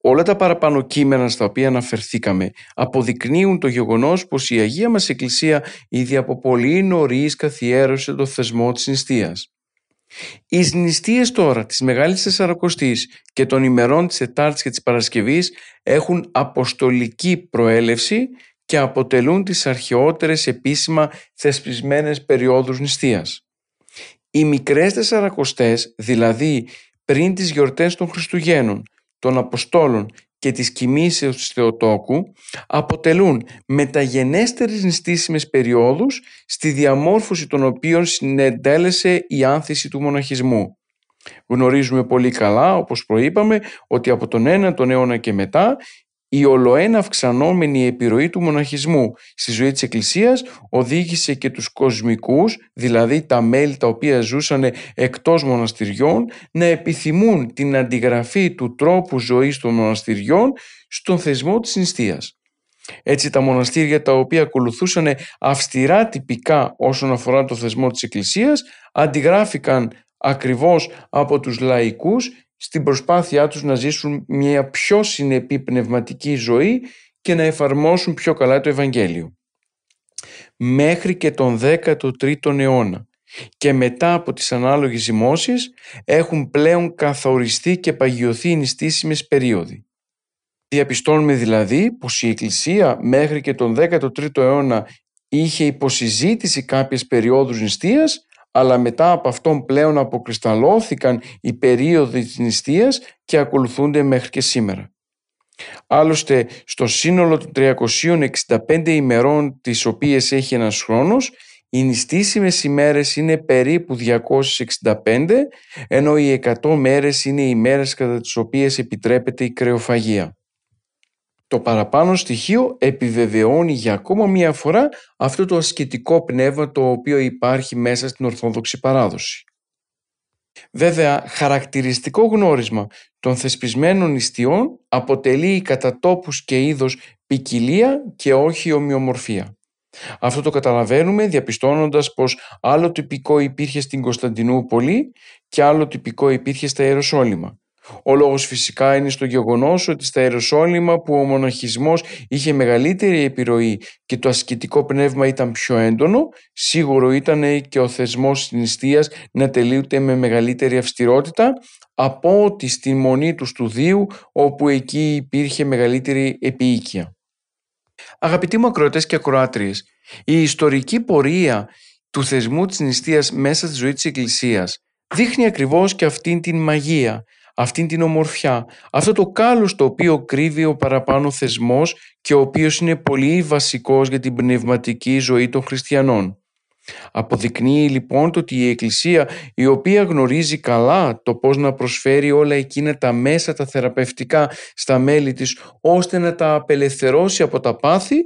Όλα τα παραπάνω κείμενα στα οποία αναφερθήκαμε αποδεικνύουν το γεγονός πως η Αγία μας Εκκλησία ήδη από πολύ νωρίς καθιέρωσε το θεσμό της νηστείας. Οι νηστείες τώρα της Μεγάλης Τεσσαρακοστής και των ημερών της Ετάρτης και της Παρασκευής έχουν αποστολική προέλευση και αποτελούν τις αρχαιότερες επίσημα θεσπισμένες περιόδους νηστείας. Οι μικρές Τεσσαρακοστές, δηλαδή πριν τις γιορτές των Χριστουγέννων, των Αποστόλων και της κοιμήσεως της Θεοτόκου αποτελούν μεταγενέστερες νηστήσιμες περιόδους στη διαμόρφωση των οποίων συνεντέλεσε η άνθηση του μοναχισμού. Γνωρίζουμε πολύ καλά, όπως προείπαμε, ότι από τον 1ο αιώνα και μετά η ολοένα αυξανόμενη επιρροή του μοναχισμού στη ζωή της Εκκλησίας οδήγησε και τους κοσμικούς, δηλαδή τα μέλη τα οποία ζούσαν εκτός μοναστηριών, να επιθυμούν την αντιγραφή του τρόπου ζωής των μοναστηριών στον θεσμό της νηστείας. Έτσι τα μοναστήρια τα οποία ακολουθούσαν αυστηρά τυπικά όσον αφορά το θεσμό της Εκκλησίας αντιγράφηκαν ακριβώς από τους λαϊκούς στην προσπάθειά τους να ζήσουν μια πιο συνεπή πνευματική ζωή και να εφαρμόσουν πιο καλά το Ευαγγέλιο. Μέχρι και τον 13ο αιώνα και μετά από τις ανάλογες ζυμώσεις έχουν πλέον καθοριστεί και παγιωθεί οι νηστήσιμες περίοδοι. Διαπιστώνουμε δηλαδή πως η Εκκλησία μέχρι και τον 13ο αιώνα είχε υποσυζήτηση κάποιες περιόδους νηστείας αλλά μετά από αυτόν πλέον αποκρισταλώθηκαν οι περίοδοι της νηστείας και ακολουθούνται μέχρι και σήμερα. Άλλωστε στο σύνολο των 365 ημερών τις οποίες έχει ένας χρόνος οι νηστήσιμες ημέρες είναι περίπου 265 ενώ οι 100 μέρες είναι οι μέρες κατά τις οποίες επιτρέπεται η κρεοφαγία. Το παραπάνω στοιχείο επιβεβαιώνει για ακόμα μία φορά αυτό το ασκητικό πνεύμα το οποίο υπάρχει μέσα στην Ορθόδοξη παράδοση. Βέβαια, χαρακτηριστικό γνώρισμα των θεσπισμένων νηστείων αποτελεί κατά τόπους και είδος ποικιλία και όχι ομοιομορφία. Αυτό το καταλαβαίνουμε διαπιστώνοντας πως άλλο τυπικό υπήρχε στην Κωνσταντινούπολη και άλλο τυπικό υπήρχε στα Ιεροσόλυμα. Ο λόγος φυσικά είναι στο γεγονός ότι στα Ιεροσόλυμα που ο μοναχισμός είχε μεγαλύτερη επιρροή και το ασκητικό πνεύμα ήταν πιο έντονο, σίγουρο ήταν και ο θεσμός της νηστείας να τελείωται με μεγαλύτερη αυστηρότητα από ότι στη μονή του Στουδίου όπου εκεί υπήρχε μεγαλύτερη επίοικια. Αγαπητοί μου ακροατές και ακροάτριες, η ιστορική πορεία του θεσμού της νηστείας μέσα στη ζωή της Εκκλησίας δείχνει ακριβώς και αυτήν την μαγεία, αυτήν την ομορφιά, αυτό το κάλος το οποίο κρύβει ο παραπάνω θεσμός και ο οποίος είναι πολύ βασικός για την πνευματική ζωή των χριστιανών. Αποδεικνύει λοιπόν το ότι η Εκκλησία η οποία γνωρίζει καλά το πώς να προσφέρει όλα εκείνα τα μέσα τα θεραπευτικά στα μέλη της ώστε να τα απελευθερώσει από τα πάθη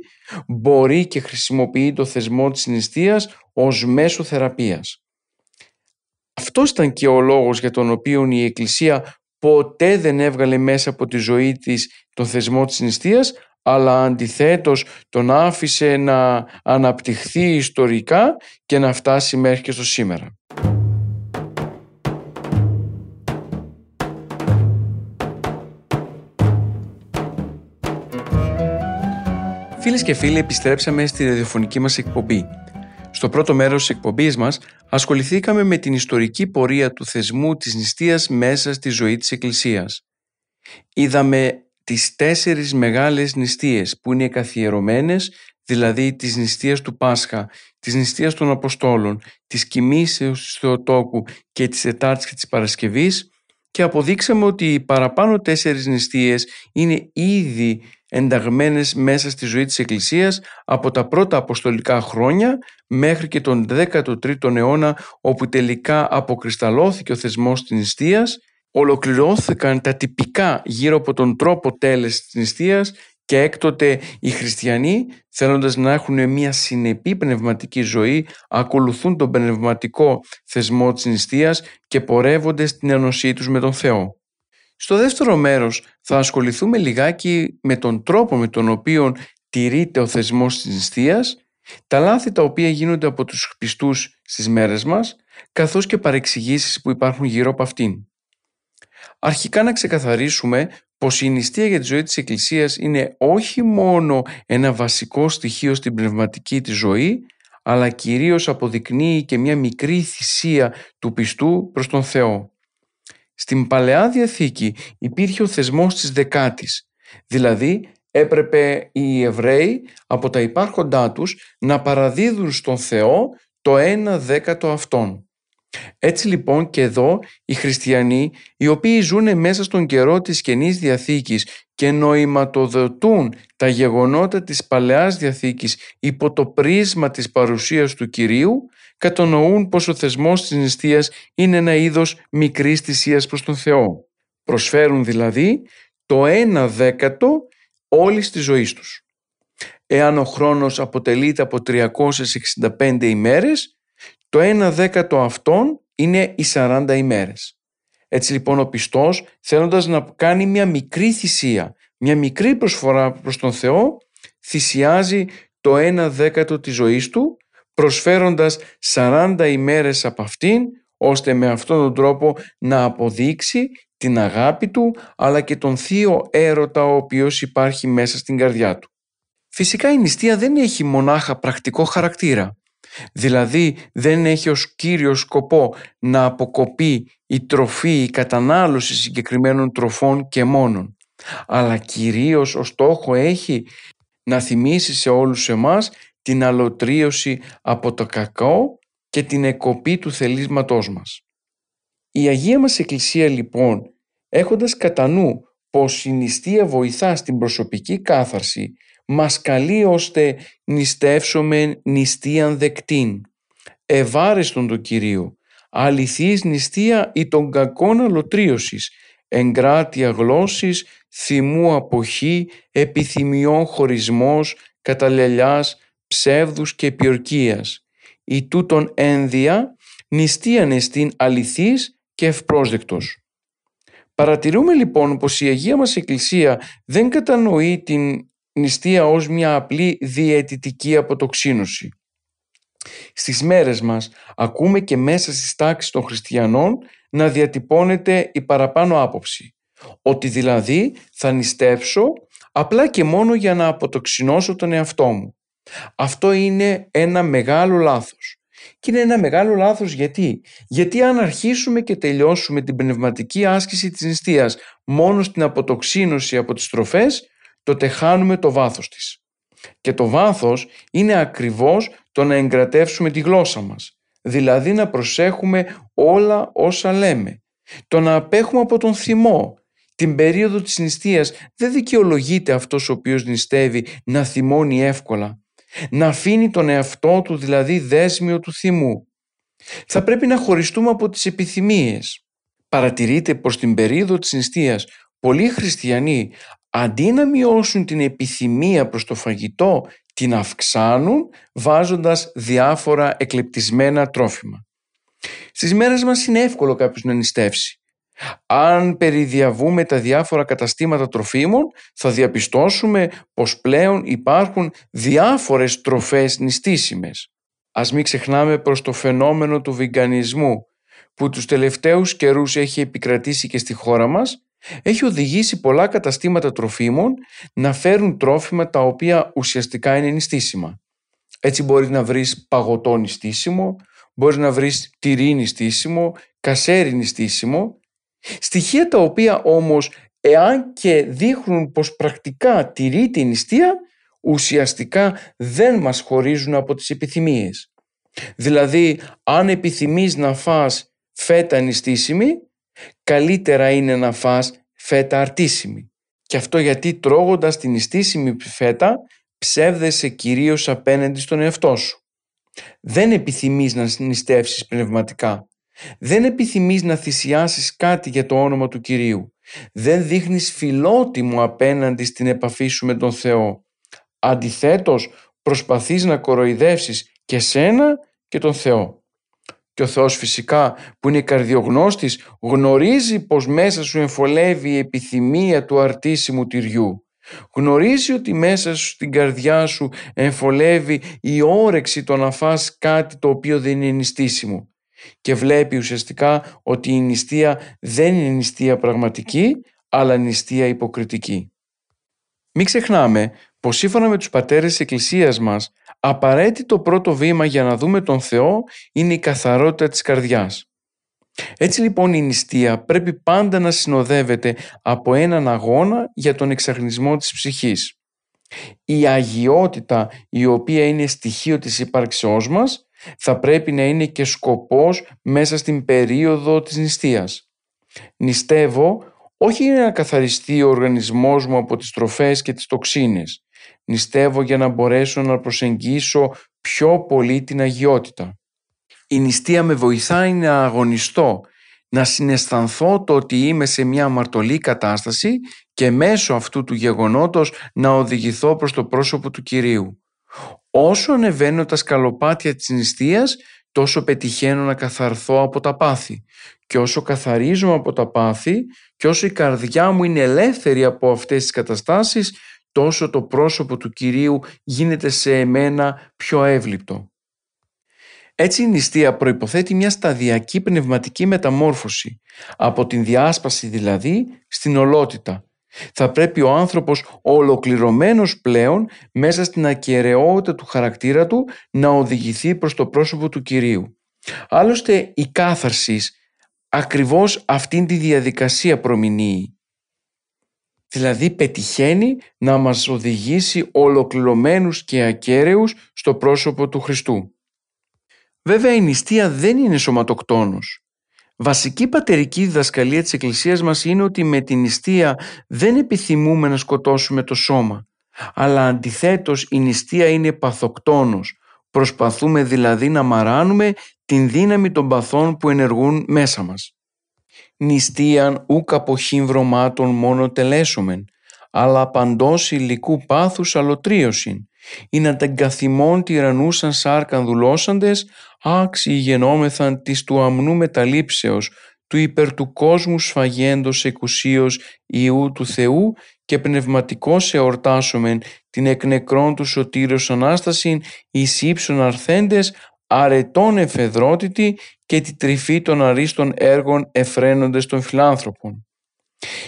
μπορεί και χρησιμοποιεί το θεσμό της νηστείας ως μέσο θεραπείας. Αυτός ήταν και ο λόγος για τον οποίο η Εκκλησία ποτέ δεν έβγαλε μέσα από τη ζωή της τον θεσμό της νηστείας αλλά αντιθέτως τον άφησε να αναπτυχθεί ιστορικά και να φτάσει μέχρι και στο σήμερα. Φίλες και φίλοι, επιστρέψαμε στη ραδιοφωνική μας εκπομπή. Στο πρώτο μέρος της εκπομπής μας ασχοληθήκαμε με την ιστορική πορεία του θεσμού της νηστείας μέσα στη ζωή της Εκκλησίας. Είδαμε τις τέσσερις μεγάλες νηστείες που είναι καθιερωμένες, δηλαδή της νηστείας του Πάσχα, της νηστείας των Αποστόλων, της κοιμήσεως του Θεοτόκου και της Τετάρτης και της Παρασκευής και αποδείξαμε ότι οι παραπάνω τέσσερις νηστείες είναι ήδη ενταγμένες μέσα στη ζωή της Εκκλησίας από τα πρώτα αποστολικά χρόνια μέχρι και τον 13ο αιώνα όπου τελικά αποκρισταλώθηκε ο θεσμός της νηστείας, ολοκληρώθηκαν τα τυπικά γύρω από τον τρόπο τέλεσης της νηστείας και έκτοτε οι χριστιανοί θέλοντας να έχουν μια συνεπή πνευματική ζωή ακολουθούν τον πνευματικό θεσμό της νηστείας και πορεύονται στην ενωσή τους με τον Θεό. Στο δεύτερο μέρος θα ασχοληθούμε λιγάκι με τον τρόπο με τον οποίο τηρείται ο θεσμός της νηστείας, τα λάθη τα οποία γίνονται από τους πιστούς στις μέρες μας, καθώς και παρεξηγήσεις που υπάρχουν γύρω από αυτήν. Αρχικά να ξεκαθαρίσουμε πως η νηστεία για τη ζωή της Εκκλησίας είναι όχι μόνο ένα βασικό στοιχείο στην πνευματική της ζωή, αλλά κυρίως αποδεικνύει και μια μικρή θυσία του πιστού προς τον Θεό. Στην Παλαιά Διαθήκη υπήρχε ο θεσμός της δεκάτης, δηλαδή έπρεπε οι Εβραίοι από τα υπάρχοντά τους να παραδίδουν στον Θεό το ένα δέκατο αυτόν. Έτσι λοιπόν και εδώ οι χριστιανοί οι οποίοι ζουν μέσα στον καιρό της Καινής Διαθήκης και νοηματοδοτούν τα γεγονότα της Παλαιάς Διαθήκης υπό το πρίσμα της παρουσίας του Κυρίου κατανοούν πως ο θεσμός της νηστείας είναι ένα είδος μικρής θυσίας προς τον Θεό. Προσφέρουν δηλαδή το ένα δέκατο όλης της ζωής τους. Εάν ο χρόνος αποτελείται από 365 ημέρες, το ένα δέκατο αυτών είναι οι 40 ημέρες. Έτσι λοιπόν ο πιστός θέλοντας να κάνει μια μικρή θυσία, μια μικρή προσφορά προς τον Θεό, θυσιάζει το ένα δέκατο της ζωής του, προσφέροντας 40 ημέρες από αυτήν, ώστε με αυτόν τον τρόπο να αποδείξει την αγάπη του, αλλά και τον θείο έρωτα ο οποίος υπάρχει μέσα στην καρδιά του. Φυσικά η νηστεία δεν έχει μονάχα πρακτικό χαρακτήρα. Δηλαδή δεν έχει ως κύριο σκοπό να αποκοπεί η τροφή, η κατανάλωση συγκεκριμένων τροφών και μόνον. αλλά κυρίως ο στόχο έχει να θυμίσει σε όλους εμάς την αλωτρίωση από το κακό και την εκοπή του θελίσματός μας. Η Αγία μας Εκκλησία λοιπόν, έχοντας κατά νου πως η νηστεία βοηθά στην προσωπική κάθαρση, μας καλεί ώστε νηστεύσουμε νηστείαν δεκτήν, ευάρεστον το Κυρίο, αληθής νηστεία ή των κακών αλωτρίωσης, εγκράτεια γλώσσης, θυμού αποχή, επιθυμιών χωρισμός, καταλελιάς, ψεύδους και πιορκίας. Η τούτον ένδια νηστείαν εστίν αληθής και ευπρόσδεκτος. Παρατηρούμε λοιπόν πως η Αγία μας Εκκλησία δεν κατανοεί την νηστεία ως μια απλή διαιτητική αποτοξίνωση. Στις μέρες μας ακούμε και μέσα στις τάξεις των χριστιανών να διατυπώνεται η παραπάνω άποψη. Ότι δηλαδή θα νηστεύσω απλά και μόνο για να αποτοξινώσω τον εαυτό μου. Αυτό είναι ένα μεγάλο λάθος. Και είναι ένα μεγάλο λάθος γιατί; Γιατί αν αρχίσουμε και τελειώσουμε την πνευματική άσκηση της νηστείας μόνο στην αποτοξίνωση από τις τροφές, τότε χάνουμε το βάθος της. Και το βάθος είναι ακριβώς το να εγκρατεύσουμε τη γλώσσα μας. Δηλαδή να προσέχουμε όλα όσα λέμε. Το να απέχουμε από τον θυμό. Την περίοδο της νηστείας δεν δικαιολογείται αυτός ο οποίος νηστεύει να θυμώνει εύκολα. Να αφήνει τον εαυτό του δηλαδή δέσμιο του θυμού. Θα πρέπει να χωριστούμε από τις επιθυμίες. Παρατηρείτε πως την περίοδο της νηστείας πολλοί χριστιανοί αντί να μειώσουν την επιθυμία προς το φαγητό την αυξάνουν βάζοντας διάφορα εκλεπτισμένα τρόφιμα. Στις μέρες μας είναι εύκολο κάποιος να νηστεύσει. Αν περιδιαβούμε τα διάφορα καταστήματα τροφίμων θα διαπιστώσουμε πως πλέον υπάρχουν διάφορες τροφές νηστίσιμες. Ας μην ξεχνάμε προς το φαινόμενο του βιγκανισμού που τους τελευταίους καιρούς έχει επικρατήσει και στη χώρα μας έχει οδηγήσει πολλά καταστήματα τροφίμων να φέρουν τρόφιμα τα οποία ουσιαστικά είναι νηστίσιμα. Έτσι μπορείς να βρεις παγωτό νηστίσιμο, μπορείς να βρεις τυρί νηστίσιμο, κασέρι νηστίσιμο, στοιχεία τα οποία όμως εάν και δείχνουν πως πρακτικά τηρείται η νηστεία, ουσιαστικά δεν μας χωρίζουν από τις επιθυμίες. Δηλαδή, αν επιθυμείς να φας φέτα νηστίσιμη, καλύτερα είναι να φας φέτα αρτήσιμη. Και αυτό γιατί τρώγοντας την ιστήσιμη φέτα ψεύδεσαι κυρίως απέναντι στον εαυτό σου. Δεν επιθυμείς να νηστεύσεις πνευματικά. Δεν επιθυμείς να θυσιάσεις κάτι για το όνομα του Κυρίου. Δεν δείχνεις φιλότιμο απέναντι στην επαφή σου με τον Θεό. Αντιθέτως προσπαθείς να κοροϊδεύσεις και σένα και τον Θεό. Και ο Θεός φυσικά που είναι καρδιογνώστης γνωρίζει πως μέσα σου εμφολεύει η επιθυμία του αρτήσιμου τυριού. Γνωρίζει ότι μέσα σου στην καρδιά σου εμφολεύει η όρεξη το να φας κάτι το οποίο δεν είναι νηστίσιμο. Και βλέπει ουσιαστικά ότι η νηστεία δεν είναι νηστεία πραγματική, αλλά νηστεία υποκριτική. Μην ξεχνάμε πως σύμφωνα με τους πατέρες της Εκκλησίας μας απαραίτητο πρώτο βήμα για να δούμε τον Θεό είναι η καθαρότητα της καρδιάς. Έτσι λοιπόν η νηστεία πρέπει πάντα να συνοδεύεται από έναν αγώνα για τον εξαγνισμό της ψυχής. Η αγιότητα η οποία είναι στοιχείο της ύπαρξεώς μας θα πρέπει να είναι και σκοπός μέσα στην περίοδο της νηστείας. Νηστεύω όχι για να καθαριστεί ο οργανισμός μου από τις τροφές και τις τοξίνες, Νηστεύω για να μπορέσω να προσεγγίσω πιο πολύ την αγιότητα. Η νηστεία με βοηθάει να αγωνιστώ, να συναισθανθώ το ότι είμαι σε μια αμαρτωλή κατάσταση και μέσω αυτού του γεγονότος να οδηγηθώ προς το πρόσωπο του Κυρίου. Όσο ανεβαίνω τα σκαλοπάτια της νηστείας, τόσο πετυχαίνω να καθαρθώ από τα πάθη. Και όσο καθαρίζομαι από τα πάθη και όσο η καρδιά μου είναι ελεύθερη από αυτές τις καταστάσεις, τόσο το πρόσωπο του Κυρίου γίνεται σε εμένα πιο εύληπτο. Έτσι η νηστεία προϋποθέτει μια σταδιακή πνευματική μεταμόρφωση, από την διάσπαση δηλαδή στην ολότητα. Θα πρέπει ο άνθρωπος ολοκληρωμένος πλέον μέσα στην ακαιρεότητα του χαρακτήρα του να οδηγηθεί προς το πρόσωπο του Κυρίου. Άλλωστε η κάθαρσης ακριβώς αυτήν τη διαδικασία προμηνύει. Δηλαδή πετυχαίνει να μας οδηγήσει ολοκληρωμένους και ακέραιους στο πρόσωπο του Χριστού. Βέβαια η νηστεία δεν είναι σωματοκτόνος. Βασική πατερική διδασκαλία της Εκκλησίας μας είναι ότι με την νηστεία δεν επιθυμούμε να σκοτώσουμε το σώμα, αλλά αντιθέτως η νηστεία είναι παθοκτόνος. Προσπαθούμε δηλαδή να μαράνουμε την δύναμη των παθών που ενεργούν μέσα μας. Νηστείαν ούκ από βρωμάτων μόνο τελέσομεν, αλλά παντός υλικού πάθους αλωτρίωσιν, ή να τεγκαθημών τυραννούσαν σάρκαν δουλώσαντες, άξιοι γενόμεθαν της του αμνού μεταλήψεως, του υπερ του κόσμου σφαγέντος εκουσίως Ιού του Θεού και πνευματικός εορτάσομεν την εκ νεκρών του σωτήριος Ανάστασιν εις ύψων αρθέντες αρετών εφεδρότητη και τη τρυφή των αρίστων έργων εφραίνοντες των φιλάνθρωπων.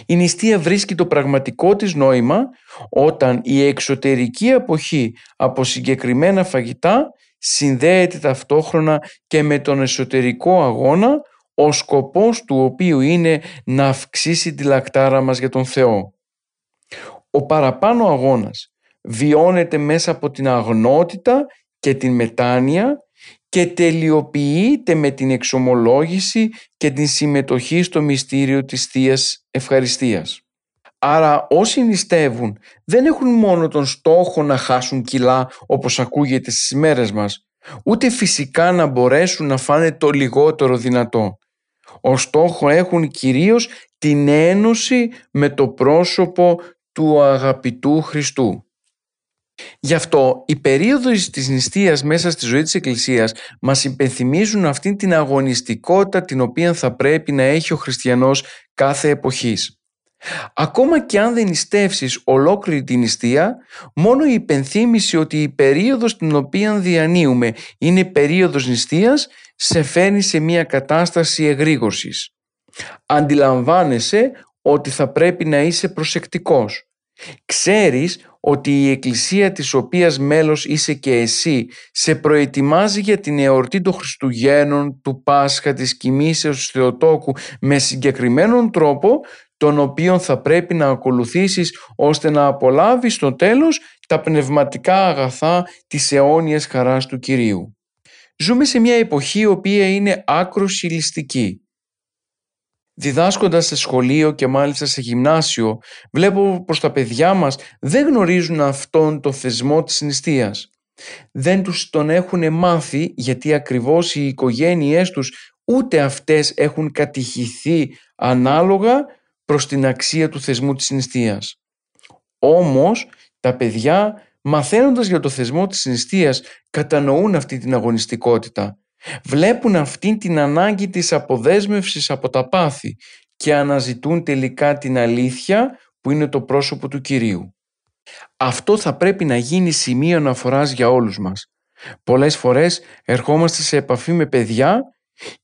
Η νηστεία βρίσκει το πραγματικό της νόημα όταν η εξωτερική αποχή από συγκεκριμένα φαγητά συνδέεται ταυτόχρονα και με τον εσωτερικό αγώνα ο σκοπός του οποίου είναι να αυξήσει τη λακτάρα μας για τον Θεό. Ο παραπάνω αγώνας βιώνεται μέσα από την αγνότητα και την μετάνοια και τελειοποιείται με την εξομολόγηση και την συμμετοχή στο μυστήριο της θείας Ευχαριστίας. Άρα όσοι νηστεύουν δεν έχουν μόνο τον στόχο να χάσουν κιλά όπως ακούγεται στις μέρες μας, ούτε φυσικά να μπορέσουν να φάνε το λιγότερο δυνατό. Ο στόχο έχουν κυρίως την ένωση με το πρόσωπο του αγαπητού Χριστού. Γι' αυτό οι περίοδοι της νηστείας μέσα στη ζωή της Εκκλησίας μας υπενθυμίζουν αυτήν την αγωνιστικότητα την οποία θα πρέπει να έχει ο χριστιανός κάθε εποχής. Ακόμα και αν δεν νηστεύσεις ολόκληρη την νηστεία, μόνο η υπενθύμηση ότι η περίοδος την οποία διανύουμε είναι περίοδος νηστείας σε φέρνει σε μια κατάσταση εγρήγορσης. Αντιλαμβάνεσαι ότι θα πρέπει να είσαι προσεκτικός. Ξέρεις ότι η εκκλησία της οποίας μέλος είσαι και εσύ σε προετοιμάζει για την εορτή των Χριστουγέννων, του Πάσχα, της κοιμήσεως του Θεοτόκου με συγκεκριμένον τρόπο τον οποίο θα πρέπει να ακολουθήσεις ώστε να απολάβεις στο τέλος τα πνευματικά αγαθά της αιώνιας χαράς του Κυρίου. Ζούμε σε μια εποχή η οποία είναι άκρος συλλιστική. Διδάσκοντας σε σχολείο και μάλιστα σε γυμνάσιο, βλέπω πως τα παιδιά μας δεν γνωρίζουν αυτόν τον θεσμό της νηστείας. Δεν τους τον έχουν μάθει γιατί ακριβώς οι οικογένειές τους ούτε αυτές έχουν κατηχηθεί ανάλογα προς την αξία του θεσμού της νηστείας. Όμως τα παιδιά μαθαίνοντας για το θεσμό της νηστείας κατανοούν αυτή την αγωνιστικότητα Βλέπουν αυτήν την ανάγκη της αποδέσμευσης από τα πάθη και αναζητούν τελικά την αλήθεια που είναι το πρόσωπο του Κυρίου. Αυτό θα πρέπει να γίνει σημείο αναφοράς για όλους μας. Πολλές φορές ερχόμαστε σε επαφή με παιδιά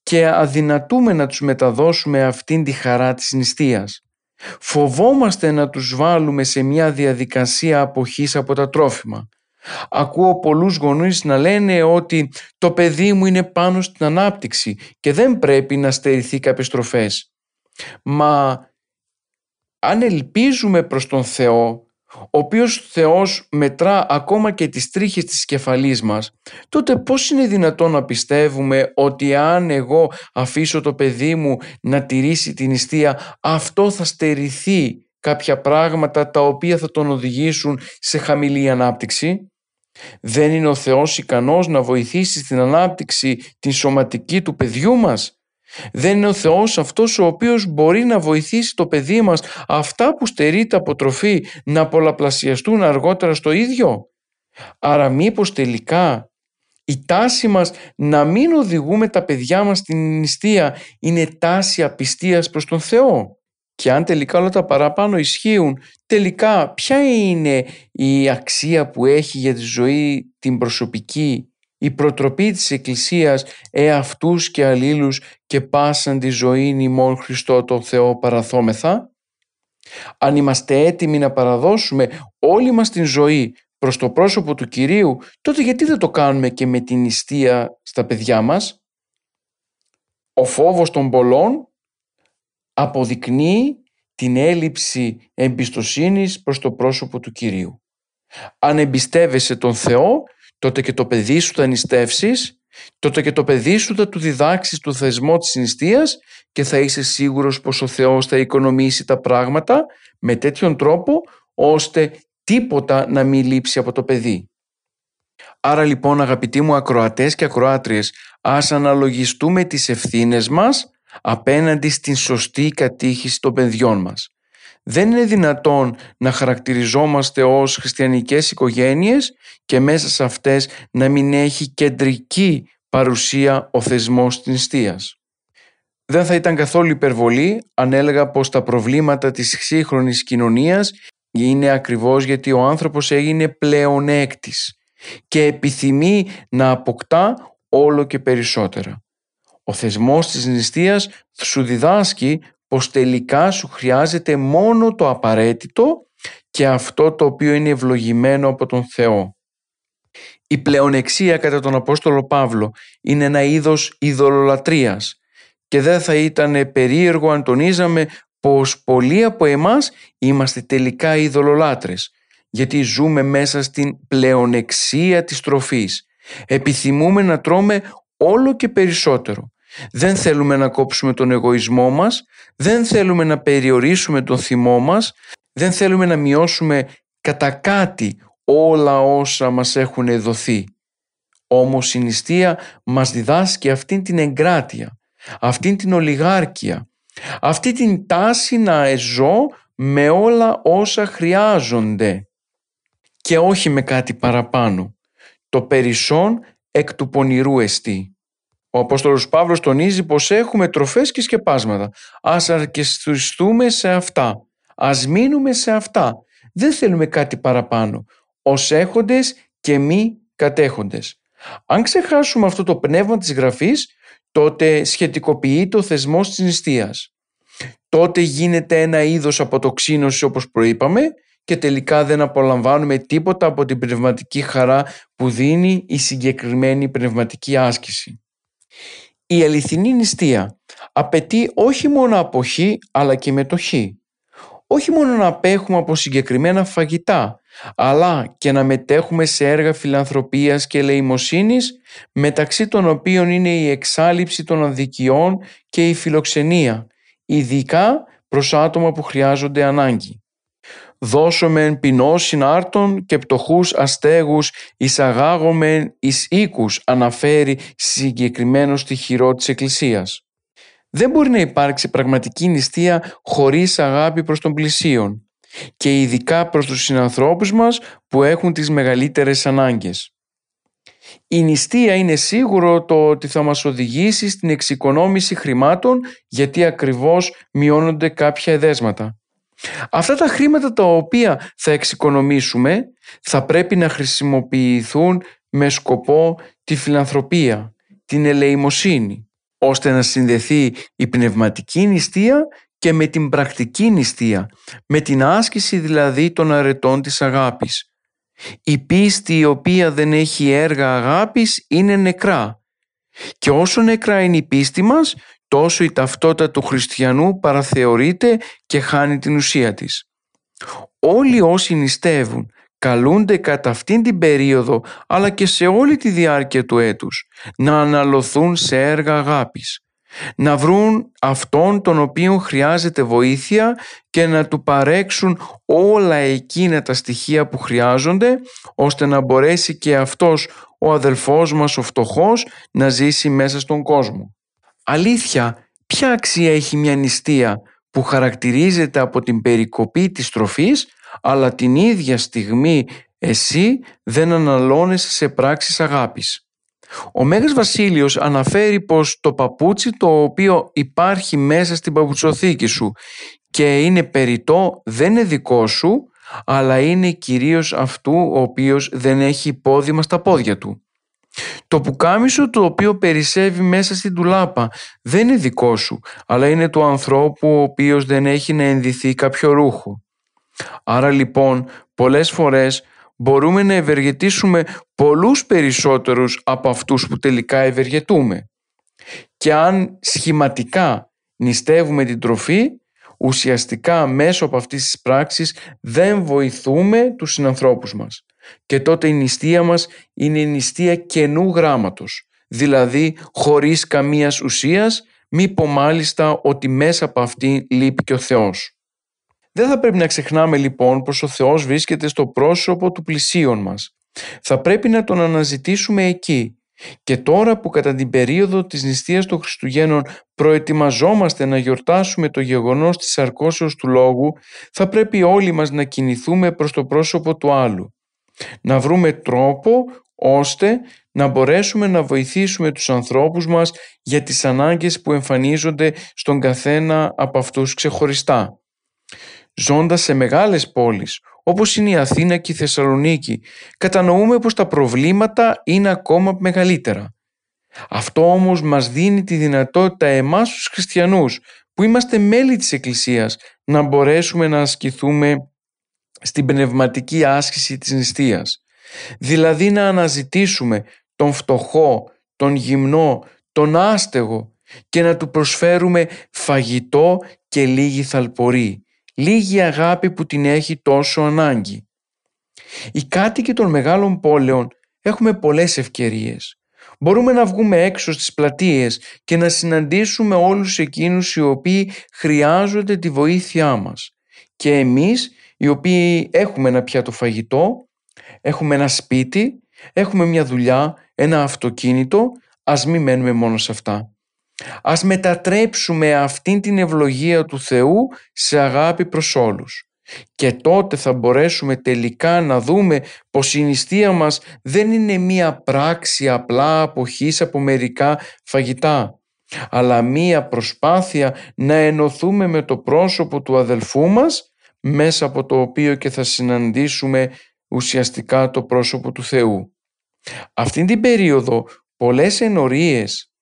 και αδυνατούμε να τους μεταδώσουμε αυτήν τη χαρά της νηστείας. Φοβόμαστε να τους βάλουμε σε μια διαδικασία αποχής από τα τρόφιμα. Ακούω πολλούς γονείς να λένε ότι το παιδί μου είναι πάνω στην ανάπτυξη και δεν πρέπει να στερηθεί κάποιες τροφές. Μα αν ελπίζουμε προς τον Θεό, ο οποίος Θεός μετρά ακόμα και τις τρίχες της κεφαλής μας, τότε πώς είναι δυνατόν να πιστεύουμε ότι αν εγώ αφήσω το παιδί μου να τηρήσει την νηστεία, αυτό θα στερηθεί κάποια πράγματα τα οποία θα τον οδηγήσουν σε χαμηλή ανάπτυξη; Δεν είναι ο Θεός ικανός να βοηθήσει στην ανάπτυξη την σωματική του παιδιού μας; Δεν είναι ο Θεός αυτός ο οποίος μπορεί να βοηθήσει το παιδί μας αυτά που στερείται από τροφή να πολλαπλασιαστούν αργότερα στο ίδιο; Άρα μήπως τελικά η τάση μας να μην οδηγούμε τα παιδιά μας στην νηστεία είναι τάση απιστίας προς τον Θεό; Και αν τελικά όλα τα παραπάνω ισχύουν, τελικά ποια είναι η αξία που έχει για τη ζωή την προσωπική; Η προτροπή της Εκκλησίας εαυτούς και αλλήλους και πάσαν τη ζωή ημών Χριστό τον Θεό παραθόμεθα; Αν είμαστε έτοιμοι να παραδώσουμε όλη μας την ζωή προς το πρόσωπο του Κυρίου, τότε γιατί δεν το κάνουμε και με την νηστεία στα παιδιά μας; Ο φόβος των πολλών αποδεικνύει την έλλειψη εμπιστοσύνης προς το πρόσωπο του Κυρίου. Αν εμπιστεύεσαι τον Θεό, τότε και το παιδί σου θα νηστεύσεις, τότε και το παιδί σου θα του διδάξεις το θεσμό της νηστείας και θα είσαι σίγουρος πως ο Θεός θα οικονομήσει τα πράγματα με τέτοιον τρόπο ώστε τίποτα να μην λείψει από το παιδί. Άρα λοιπόν αγαπητοί μου ακροατές και ακροάτριες, ας αναλογιστούμε τις ευθύνες μας απέναντι στην σωστή κατήχηση των παιδιών μας. Δεν είναι δυνατόν να χαρακτηριζόμαστε ως χριστιανικές οικογένειες και μέσα σε αυτές να μην έχει κεντρική παρουσία ο θεσμός της νηστείας. Δεν θα ήταν καθόλου υπερβολή αν έλεγα πως τα προβλήματα της σύγχρονης κοινωνίας είναι ακριβώς γιατί ο άνθρωπος έγινε πλεονέκτης και επιθυμεί να αποκτά όλο και περισσότερα. Ο θεσμός της νηστείας σου διδάσκει πως τελικά σου χρειάζεται μόνο το απαραίτητο και αυτό το οποίο είναι ευλογημένο από τον Θεό. Η πλεονεξία κατά τον Απόστολο Παύλο είναι ένα είδος ειδωλολατρίας και δεν θα ήταν περίεργο αν τονίζαμε πως πολλοί από εμάς είμαστε τελικά ειδωλολάτρες γιατί ζούμε μέσα στην πλεονεξία της τροφής. Επιθυμούμε να τρώμε όλο και περισσότερο. Δεν θέλουμε να κόψουμε τον εγωισμό μας, δεν θέλουμε να περιορίσουμε τον θυμό μας, δεν θέλουμε να μειώσουμε κατά κάτι όλα όσα μας έχουν δοθεί. Όμως η νηστεία μας διδάσκει αυτήν την εγκράτεια, αυτήν την ολιγάρκεια, αυτή την τάση να εζώ με όλα όσα χρειάζονται και όχι με κάτι παραπάνω. Το περισσόν εκ του πονηρού εστί. Ο Απόστολος Παύλος τονίζει πως έχουμε τροφές και σκεπάσματα. Ας αρκεστούμε σε αυτά. Ας μείνουμε σε αυτά. Δεν θέλουμε κάτι παραπάνω. Ως έχοντες και μη κατέχοντες. Αν ξεχάσουμε αυτό το πνεύμα της γραφής, τότε σχετικοποιεί το θεσμό της νηστείας. Τότε γίνεται ένα είδος αποτοξίνωση όπως προείπαμε και τελικά δεν απολαμβάνουμε τίποτα από την πνευματική χαρά που δίνει η συγκεκριμένη πνευματική άσκηση. Η αληθινή νηστεία απαιτεί όχι μόνο αποχή αλλά και μετοχή. Όχι μόνο να απέχουμε από συγκεκριμένα φαγητά αλλά και να μετέχουμε σε έργα φιλανθρωπίας και ελεημοσύνης μεταξύ των οποίων είναι η εξάλληψη των αδικιών και η φιλοξενία ειδικά προς άτομα που χρειάζονται ανάγκη δώσομεν ποινός συνάρτων και πτωχούς αστέγους εισαγάγομεν εις οίκους αναφέρει συγκεκριμένος στοιχειρό της Εκκλησίας. Δεν μπορεί να υπάρξει πραγματική νηστεία χωρίς αγάπη προς τον πλησίον και ειδικά προς τους συνανθρώπους μας που έχουν τις μεγαλύτερες ανάγκες. Η νηστεία είναι σίγουρο το ότι θα μας οδηγήσει στην εξοικονόμηση χρημάτων γιατί ακριβώς μειώνονται κάποια εδέσματα. Αυτά τα χρήματα τα οποία θα εξοικονομήσουμε θα πρέπει να χρησιμοποιηθούν με σκοπό τη φιλανθρωπία, την ελεημοσύνη, ώστε να συνδεθεί η πνευματική νηστεία και με την πρακτική νηστεία, με την άσκηση δηλαδή των αρετών της αγάπης. Η πίστη η οποία δεν έχει έργα αγάπης είναι νεκρά και όσο νεκρά είναι η πίστη μας τόσο η ταυτότητα του χριστιανού παραθεωρείται και χάνει την ουσία της. Όλοι όσοι νηστεύουν καλούνται κατά αυτήν την περίοδο αλλά και σε όλη τη διάρκεια του έτους να αναλωθούν σε έργα αγάπης, να βρουν αυτόν τον οποίο χρειάζεται βοήθεια και να του παρέξουν όλα εκείνα τα στοιχεία που χρειάζονται ώστε να μπορέσει και αυτός ο αδελφός μας ο φτωχός να ζήσει μέσα στον κόσμο. Αλήθεια, ποια αξία έχει μια νηστεία που χαρακτηρίζεται από την περικοπή της τροφής αλλά την ίδια στιγμή εσύ δεν αναλώνεσαι σε πράξεις αγάπης; Ο Μέγας Βασίλειος αναφέρει πως το παπούτσι το οποίο υπάρχει μέσα στην παπουτσοθήκη σου και είναι περιττό δεν είναι δικό σου αλλά είναι κυρίως αυτού ο οποίος δεν έχει πόδημα στα πόδια του. Το πουκάμισο το οποίο περισσεύει μέσα στην τουλάπα δεν είναι δικό σου, αλλά είναι του ανθρώπου ο οποίος δεν έχει να ενδυθεί κάποιο ρούχο. Άρα λοιπόν πολλές φορές μπορούμε να ευεργετήσουμε πολλούς περισσότερους από αυτούς που τελικά ευεργετούμε. Και αν σχηματικά νηστεύουμε την τροφή, ουσιαστικά μέσω από αυτής της πράξης δεν βοηθούμε τους συνανθρώπους μας. Και τότε η νηστεία μας είναι η νηστεία καινού γράμματος, δηλαδή χωρίς καμίας ουσίας, μη πω μάλιστα ότι μέσα από αυτή λείπει και ο Θεός. Δεν θα πρέπει να ξεχνάμε λοιπόν πως ο Θεός βρίσκεται στο πρόσωπο του πλησίον μας. Θα πρέπει να τον αναζητήσουμε εκεί. Και τώρα που κατά την περίοδο της νηστείας των Χριστουγέννων προετοιμαζόμαστε να γιορτάσουμε το γεγονός της αρκώσεως του Λόγου, θα πρέπει όλοι μας να κινηθούμε προς το πρόσωπο του άλλου. Να βρούμε τρόπο ώστε να μπορέσουμε να βοηθήσουμε τους ανθρώπους μας για τις ανάγκες που εμφανίζονται στον καθένα από αυτούς ξεχωριστά. Ζώντας σε μεγάλες πόλεις όπως είναι η Αθήνα και η Θεσσαλονίκη κατανοούμε πως τα προβλήματα είναι ακόμα μεγαλύτερα. Αυτό όμως μας δίνει τη δυνατότητα εμάς τους χριστιανούς που είμαστε μέλη της Εκκλησίας να μπορέσουμε να ασκηθούμε στην πνευματική άσκηση της νηστείας. Δηλαδή να αναζητήσουμε τον φτωχό, τον γυμνό, τον άστεγο και να του προσφέρουμε φαγητό και λίγη θαλπορή λίγη αγάπη που την έχει τόσο ανάγκη. Οι κάτοικοι των μεγάλων πόλεων έχουμε πολλές ευκαιρίες. Μπορούμε να βγούμε έξω στις πλατείες και να συναντήσουμε όλους εκείνους οι οποίοι χρειάζονται τη βοήθειά μας. Και εμείς οι οποίοι έχουμε ένα πιάτο φαγητό, έχουμε ένα σπίτι, έχουμε μια δουλειά, ένα αυτοκίνητο, ας μην μένουμε μόνο σε αυτά. Ας μετατρέψουμε αυτήν την ευλογία του Θεού σε αγάπη προς όλους. Και τότε θα μπορέσουμε τελικά να δούμε πως η νηστεία μας δεν είναι μία πράξη απλά αποχής από μερικά φαγητά, αλλά μία προσπάθεια να ενωθούμε με το πρόσωπο του αδελφού μας, μέσα από το οποίο και θα συναντήσουμε ουσιαστικά το πρόσωπο του Θεού. Αυτήν την περίοδο πολλές ενορίες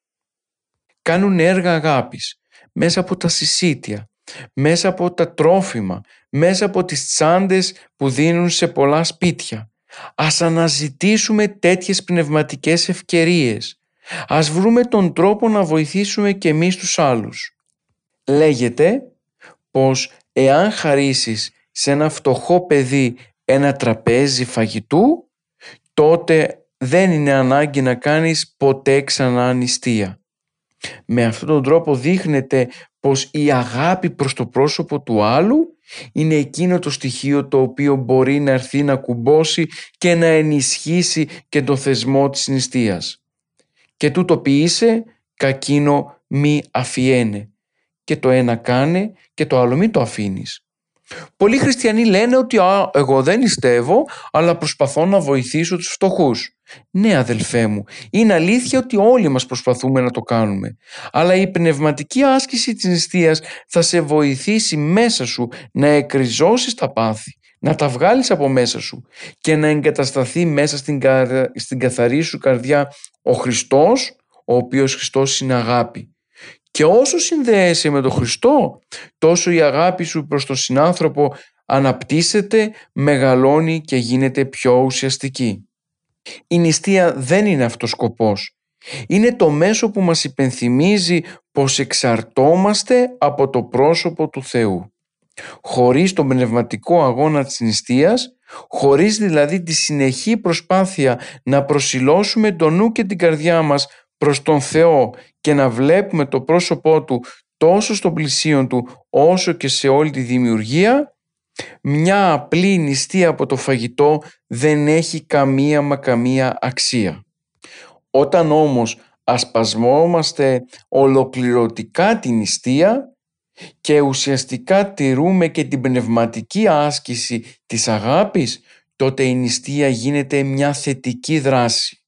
κάνουν έργα αγάπης μέσα από τα συσίτια, μέσα από τα τρόφιμα, μέσα από τις τσάντες που δίνουν σε πολλά σπίτια. Ας αναζητήσουμε τέτοιες πνευματικές ευκαιρίες. Ας βρούμε τον τρόπο να βοηθήσουμε και εμείς τους άλλους. Λέγεται πως εάν χαρίσεις σε ένα φτωχό παιδί ένα τραπέζι φαγητού, τότε δεν είναι ανάγκη να κάνεις ποτέ ξανά νηστεία. Με αυτόν τον τρόπο δείχνεται πως η αγάπη προς το πρόσωπο του άλλου είναι εκείνο το στοιχείο το οποίο μπορεί να έρθει να κουμπώσει και να ενισχύσει και το θεσμό της νηστείας. Και τούτο ποιήσε κακίνο μη αφιένε. Και το ένα κάνε και το άλλο μη το αφήνεις. Πολλοί χριστιανοί λένε ότι εγώ δεν νηστεύω αλλά προσπαθώ να βοηθήσω τους φτωχούς. Ναι αδελφέ μου, είναι αλήθεια ότι όλοι μας προσπαθούμε να το κάνουμε. Αλλά η πνευματική άσκηση της νηστείας θα σε βοηθήσει μέσα σου να εκριζώσεις τα πάθη, να τα βγάλεις από μέσα σου και να εγκατασταθεί μέσα στην, στην καθαρή σου καρδιά ο Χριστός, ο οποίος Χριστός είναι αγάπη. Και όσο συνδέεσαι με τον Χριστό, τόσο η αγάπη σου προς τον συνάνθρωπο αναπτύσσεται, μεγαλώνει και γίνεται πιο ουσιαστική. Η νηστεία δεν είναι αυτός σκοπός. Είναι το μέσο που μας υπενθυμίζει πως εξαρτόμαστε από το πρόσωπο του Θεού. Χωρίς τον πνευματικό αγώνα της νηστείας, χωρίς δηλαδή τη συνεχή προσπάθεια να προσιλώσουμε το νου και την καρδιά μας προς τον Θεό και να βλέπουμε το πρόσωπό Του τόσο στον πλησίον Του όσο και σε όλη τη δημιουργία, μια απλή νηστεία από το φαγητό δεν έχει καμία μα καμία αξία. Όταν όμως ασπασμόμαστε ολοκληρωτικά την νηστεία και ουσιαστικά τηρούμε και την πνευματική άσκηση της αγάπης, τότε η νηστεία γίνεται μια θετική δράση.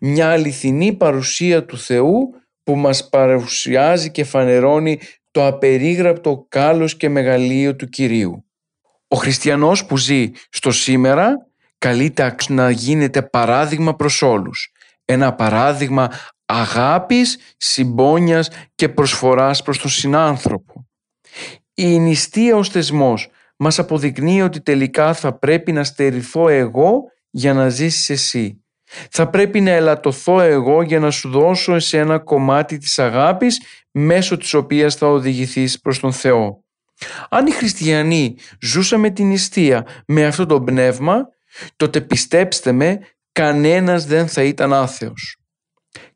Μια αληθινή παρουσία του Θεού που μας παρουσιάζει και φανερώνει το απερίγραπτο κάλος και μεγαλείο του Κυρίου. Ο χριστιανός που ζει στο σήμερα καλείται να γίνεται παράδειγμα προς όλους. Ένα παράδειγμα αγάπης, συμπόνιας και προσφοράς προς τον συνάνθρωπο. Η νηστεία ως θεσμός μας αποδεικνύει ότι τελικά θα πρέπει να στερηθώ εγώ για να ζήσεις εσύ. Θα πρέπει να ελαττωθώ εγώ για να σου δώσω σε ένα κομμάτι της αγάπης μέσω της οποίας θα οδηγηθείς προς τον Θεό. Αν οι χριστιανοί ζούσαμε την νηστεία με αυτό το πνεύμα, τότε πιστέψτε με, κανένας δεν θα ήταν άθεος.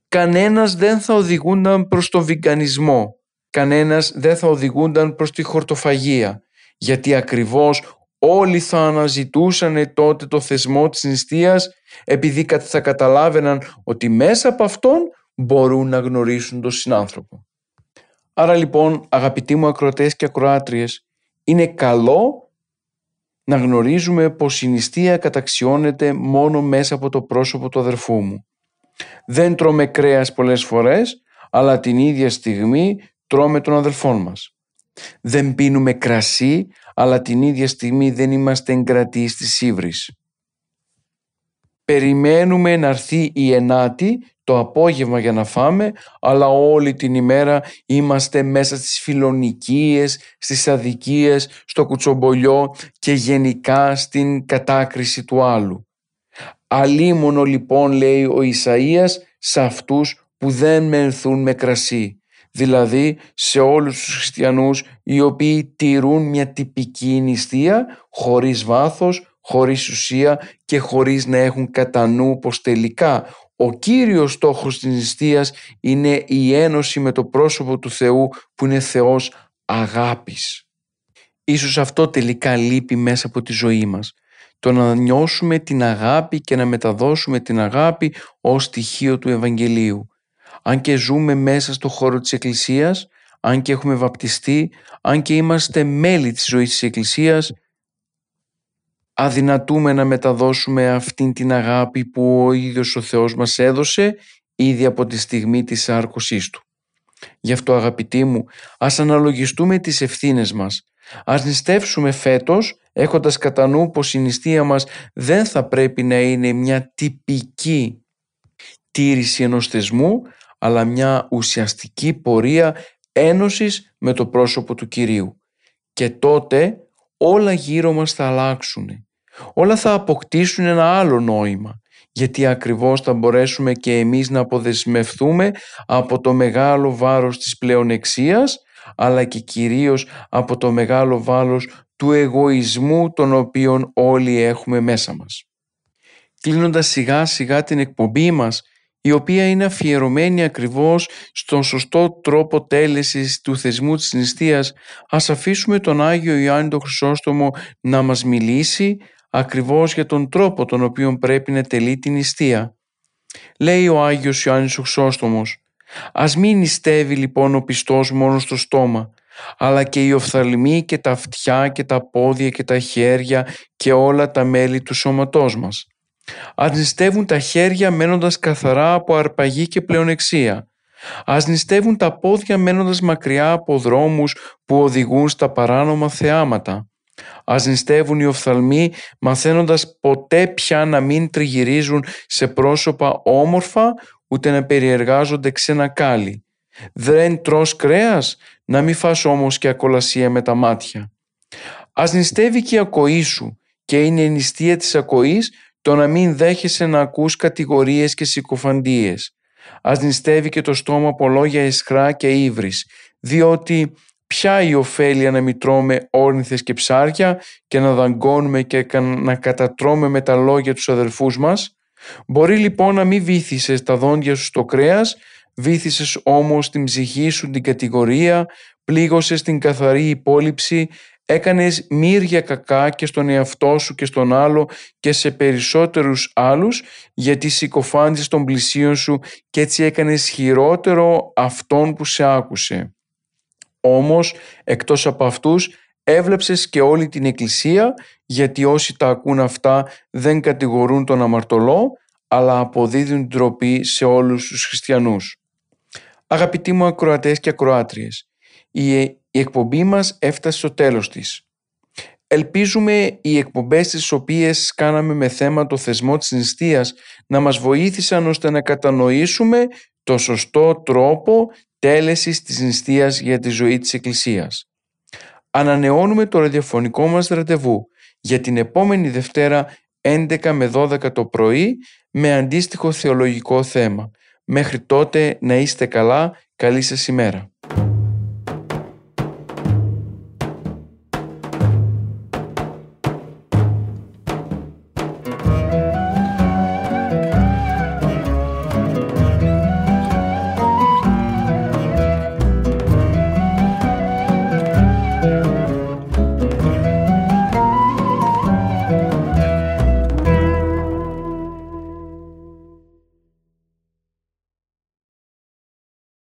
Κανένας δεν θα οδηγούνταν προς τον βιγκανισμό. Κανένας δεν θα οδηγούνταν προς τη χορτοφαγία. Γιατί ακριβώς όλοι θα αναζητούσαν τότε το θεσμό της νηστείας επειδή θα καταλάβαιναν ότι μέσα από αυτόν μπορούν να γνωρίσουν τον συνάνθρωπο. Άρα λοιπόν αγαπητοί μου ακροατές και ακροάτριες είναι καλό να γνωρίζουμε πως η νηστεία καταξιώνεται μόνο μέσα από το πρόσωπο του αδερφού μου. Δεν τρώμε κρέας πολλές φορές, αλλά την ίδια στιγμή τρώμε τον αδελφόν μας. Δεν πίνουμε κρασί, αλλά την ίδια στιγμή δεν είμαστε εγκρατοί της ύβρις. Περιμένουμε να έρθει η ενάτη το απόγευμα για να φάμε, αλλά όλη την ημέρα είμαστε μέσα στις φιλονικίες, στις αδικίες, στο κουτσομπολιό και γενικά στην κατάκριση του άλλου. Αλίμονο λοιπόν λέει ο Ισαΐας σε αυτούς που δεν μενθούν με κρασί, δηλαδή σε όλους τους χριστιανούς οι οποίοι τηρούν μια τυπική νηστεία χωρίς βάθος, χωρίς ουσία και χωρίς να έχουν κατά νου πως τελικά ο κύριος στόχος της νηστείας είναι η ένωση με το πρόσωπο του Θεού που είναι Θεός αγάπης. Ίσως αυτό τελικά λείπει μέσα από τη ζωή μας. Το να νιώσουμε την αγάπη και να μεταδώσουμε την αγάπη ως στοιχείο του Ευαγγελίου. Αν και ζούμε μέσα στο χώρο της Εκκλησίας, αν και έχουμε βαπτιστεί, αν και είμαστε μέλη της ζωής της Εκκλησίας, αδυνατούμε να μεταδώσουμε αυτήν την αγάπη που ο ίδιος ο Θεός μας έδωσε ήδη από τη στιγμή της άρκωσής Του. Γι' αυτό αγαπητοί μου, ας αναλογιστούμε τις ευθύνες μας. Ας νηστεύσουμε φέτος έχοντας κατά νου πως η νηστεία μας δεν θα πρέπει να είναι μια τυπική τήρηση ενός θεσμού, αλλά μια ουσιαστική πορεία ένωσης με το πρόσωπο του Κυρίου. Και τότε όλα γύρω μας θα αλλάξουν όλα θα αποκτήσουν ένα άλλο νόημα γιατί ακριβώς θα μπορέσουμε και εμείς να αποδεσμευτούμε από το μεγάλο βάρος της πλεονεξίας αλλά και κυρίως από το μεγάλο βάρος του εγωισμού τον οποίον όλοι έχουμε μέσα μας. Κλείνοντας σιγά σιγά την εκπομπή μας η οποία είναι αφιερωμένη ακριβώς στον σωστό τρόπο τέλεσης του θεσμού της νηστείας, ας αφήσουμε τον Άγιο Ιωάννη τον Χρυσόστομο να μας μιλήσει ακριβώς για τον τρόπο τον οποίο πρέπει να τελεί την νηστεία. Λέει ο Άγιος Ιωάννης ο Χρυσόστομος «Ας μην νηστεύει λοιπόν ο πιστός μόνος στο στόμα, αλλά και οι οφθαλμοί και τα αυτιά και τα πόδια και τα χέρια και όλα τα μέλη του σώματός μας. Ας νηστεύουν τα χέρια μένοντας καθαρά από αρπαγή και πλεονεξία. Ας νηστεύουν τα πόδια μένοντας μακριά από δρόμους που οδηγούν στα παράνομα θεάματα. Ας νηστεύουν οι οφθαλμοί μαθαίνοντας ποτέ πια να μην τριγυρίζουν σε πρόσωπα όμορφα ούτε να περιεργάζονται ξένα κάλλη. Δεν τρως κρέας, να μην φας όμως και ακολασία με τα μάτια. Ας νηστεύει και η ακοή σου και είναι η νηστεία της ακοής το να μην δέχεσαι να ακούς κατηγορίες και συκοφαντίες. Ας νηστεύει και το στόμα από λόγια εσχρά και ύβρις, διότι ποια η ωφέλεια να μην τρώμε όρνηθες και ψάρια και να δαγκώνουμε και να κατατρώμε με τα λόγια τους αδελφούς μας; Μπορεί λοιπόν να μην βήθησες τα δόντια σου στο κρέας, βήθησες όμως την ψυχή σου την κατηγορία, πλήγωσες την καθαρή υπόλοιψη, έκανες μύρια κακά και στον εαυτό σου και στον άλλο και σε περισσότερους άλλους γιατί συκοφάντησες τον πλησίον σου και έτσι έκανες χειρότερο αυτόν που σε άκουσε. Όμως, εκτός από αυτούς, έβλεψες και όλη την Εκκλησία, γιατί όσοι τα ακούν αυτά δεν κατηγορούν τον αμαρτωλό, αλλά αποδίδουν ντροπή σε όλους τους χριστιανούς. Αγαπητοί μου ακροατές και ακροάτριες, η, η εκπομπή μας έφτασε στο τέλος της. Ελπίζουμε οι εκπομπές τις οποίες κάναμε με θέμα το θεσμό της νηστείας να μας βοήθησαν ώστε να κατανοήσουμε το σωστό τρόπο τέλεσης της νηστείας για τη ζωή της Εκκλησίας. Ανανεώνουμε το ραδιοφωνικό μας ραντεβού για την επόμενη Δευτέρα 11 με 12 το πρωί με αντίστοιχο θεολογικό θέμα. Μέχρι τότε να είστε καλά, καλή σας ημέρα.